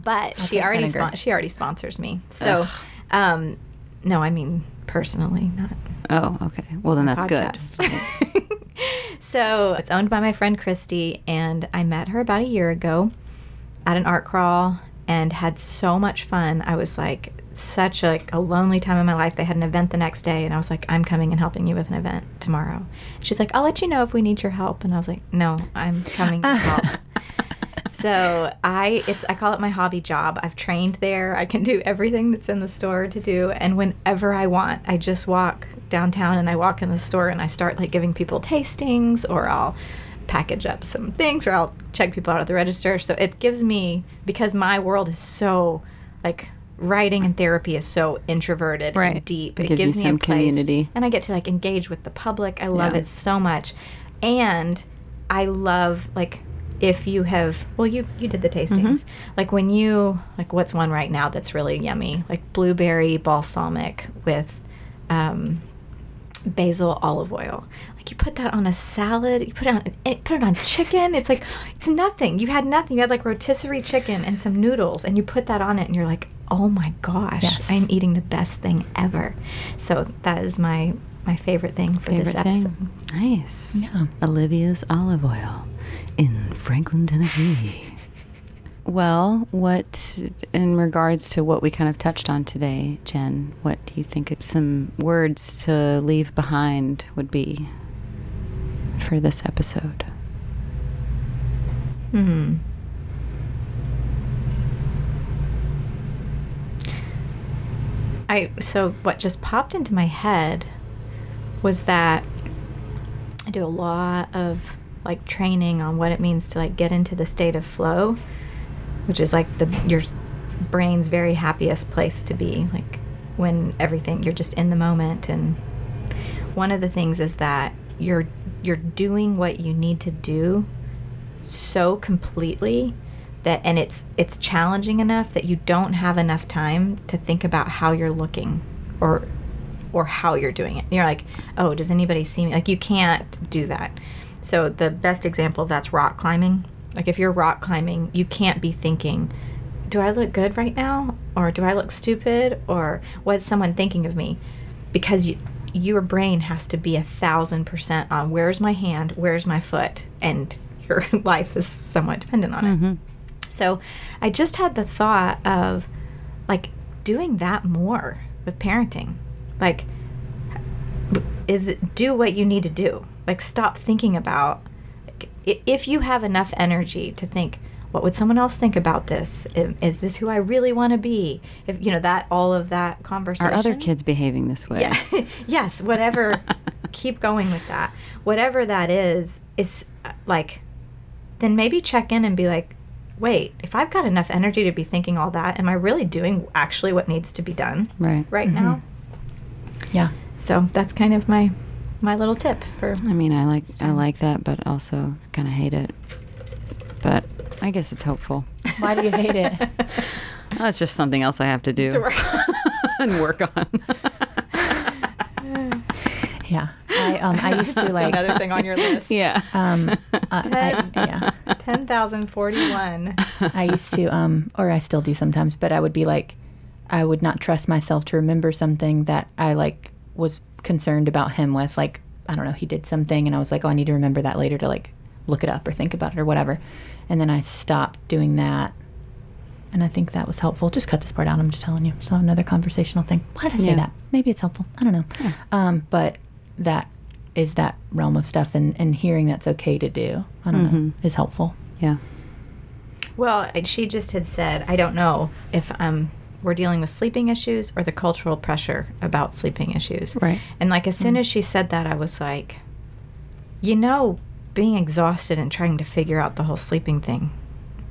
but I'll she already spon- she already sponsors me. So, um, no, I mean personally, not Oh, okay. Well, then that's good. so it's owned by my friend Christy, and I met her about a year ago at an art crawl and had so much fun. I was like such a, like a lonely time in my life. They had an event the next day, and I was like, I'm coming and helping you with an event tomorrow. She's like, I'll let you know if we need your help, and I was like, No, I'm coming to help. So I it's I call it my hobby job. I've trained there. I can do everything that's in the store to do and whenever I want, I just walk downtown and I walk in the store and I start like giving people tastings or I'll package up some things or I'll check people out at the register. So it gives me because my world is so like writing and therapy is so introverted Right. and deep. It gives you me a some place- community. and I get to like engage with the public. I love Yeah. it so much. And I love like if you have well you you did the tastings. Like when you like what's one right now that's really yummy? Like blueberry balsamic with um basil olive oil. Like you put that on a salad, you put it on it, put it on chicken. It's like it's nothing. You had nothing. You had like rotisserie chicken and some noodles and you put that on it and you're like, "Oh my gosh, Yes. I'm eating the best thing ever." So that is my my favorite thing for this episode. thing? Nice. Yeah. Olivia's olive oil in Franklin, Tennessee. well, what, in regards to what we kind of touched on today, Jen, what do you think some words to leave behind would be for this episode? Hmm. I so what just popped into my head was that I do a lot of like training on what it means to like get into the state of flow which is like the your brain's very happiest place to be, like when everything you're just in the moment. And one of the things is that you're you're doing what you need to do so completely that and it's it's challenging enough that you don't have enough time to think about how you're looking or or how you're doing it. You're like, "Oh, does anybody see me?" Like you can't do that. So the best example of that's rock climbing. Like if you're rock climbing, you can't be thinking, "Do I look good right now?" or "Do I look stupid?" or "What's someone thinking of me?" Because you your brain has to be a thousand percent on where's my hand, where's my foot, and your life is somewhat dependent on it. Mm-hmm. So I just had the thought of like doing that more with parenting. Like is it do what you need to do. Like stop thinking about like, if you have enough energy to think what would someone else think about this? Is this who I really want to be? If you know that all of that conversation. Are other kids behaving this way? Yeah. yes, whatever. keep going with that. Whatever that is, is uh, like, then maybe check in and be like, wait, if I've got enough energy to be thinking all that, am I really doing actually what needs to be done Right. right now? Yeah. So that's kind of my my little tip for. I mean, I like I like that, but also kind of hate it. But I guess it's hopeful. Why do you hate it? That's just something else I have to do and work on. Yeah. I um I used to like another thing on your list. yeah. um uh, I, Ten. yeah. Ten thousand forty-one. I used to, um, or I still do sometimes, but I would be like, I would not trust myself to remember something that I like was concerned about him with. Like, I don't know, he did something, and I was like, oh, I need to remember that later to like look it up or think about it or whatever. And then I stopped doing that. And I think that was helpful. Just cut this part out. I'm just telling you. So another conversational thing. Why did I say Yeah. that? Maybe it's helpful. I don't know. Um, but that is that realm of stuff, and, and hearing that's okay to do. I don't know is helpful. Yeah. Well, she just had said, I don't know if um, we're dealing with sleeping issues or the cultural pressure about sleeping issues. Right. And like as soon mm. as she said that, I was like, you know, being exhausted and trying to figure out the whole sleeping thing,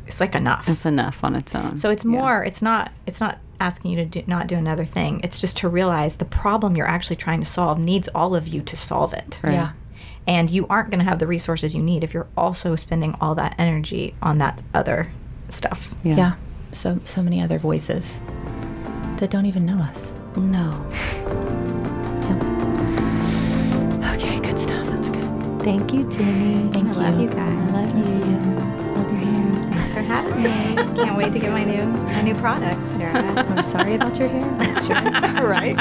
it's like enough. It's enough on its own. So it's Yeah. more. It's not. It's not asking you to do, not do another thing. It's just to realize the problem you're actually trying to solve needs all of you to solve it. Right. Yeah. And you aren't going to have the resources you need if you're also spending all that energy on that other stuff. Yeah. Yeah. So so many other voices that don't even know us. No. Okay, good stuff. That's good. Thank you, Jenny. Thank I you. love you guys. I love you. Love your hair. Thanks for having me. Can't wait to get my new my new products, Sarah. I'm sorry about your hair. sure. right.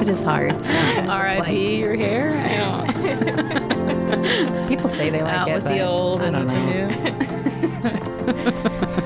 It is hard. R.I.P. your hair. People say they like Out it, with but the old I and don't know. the new.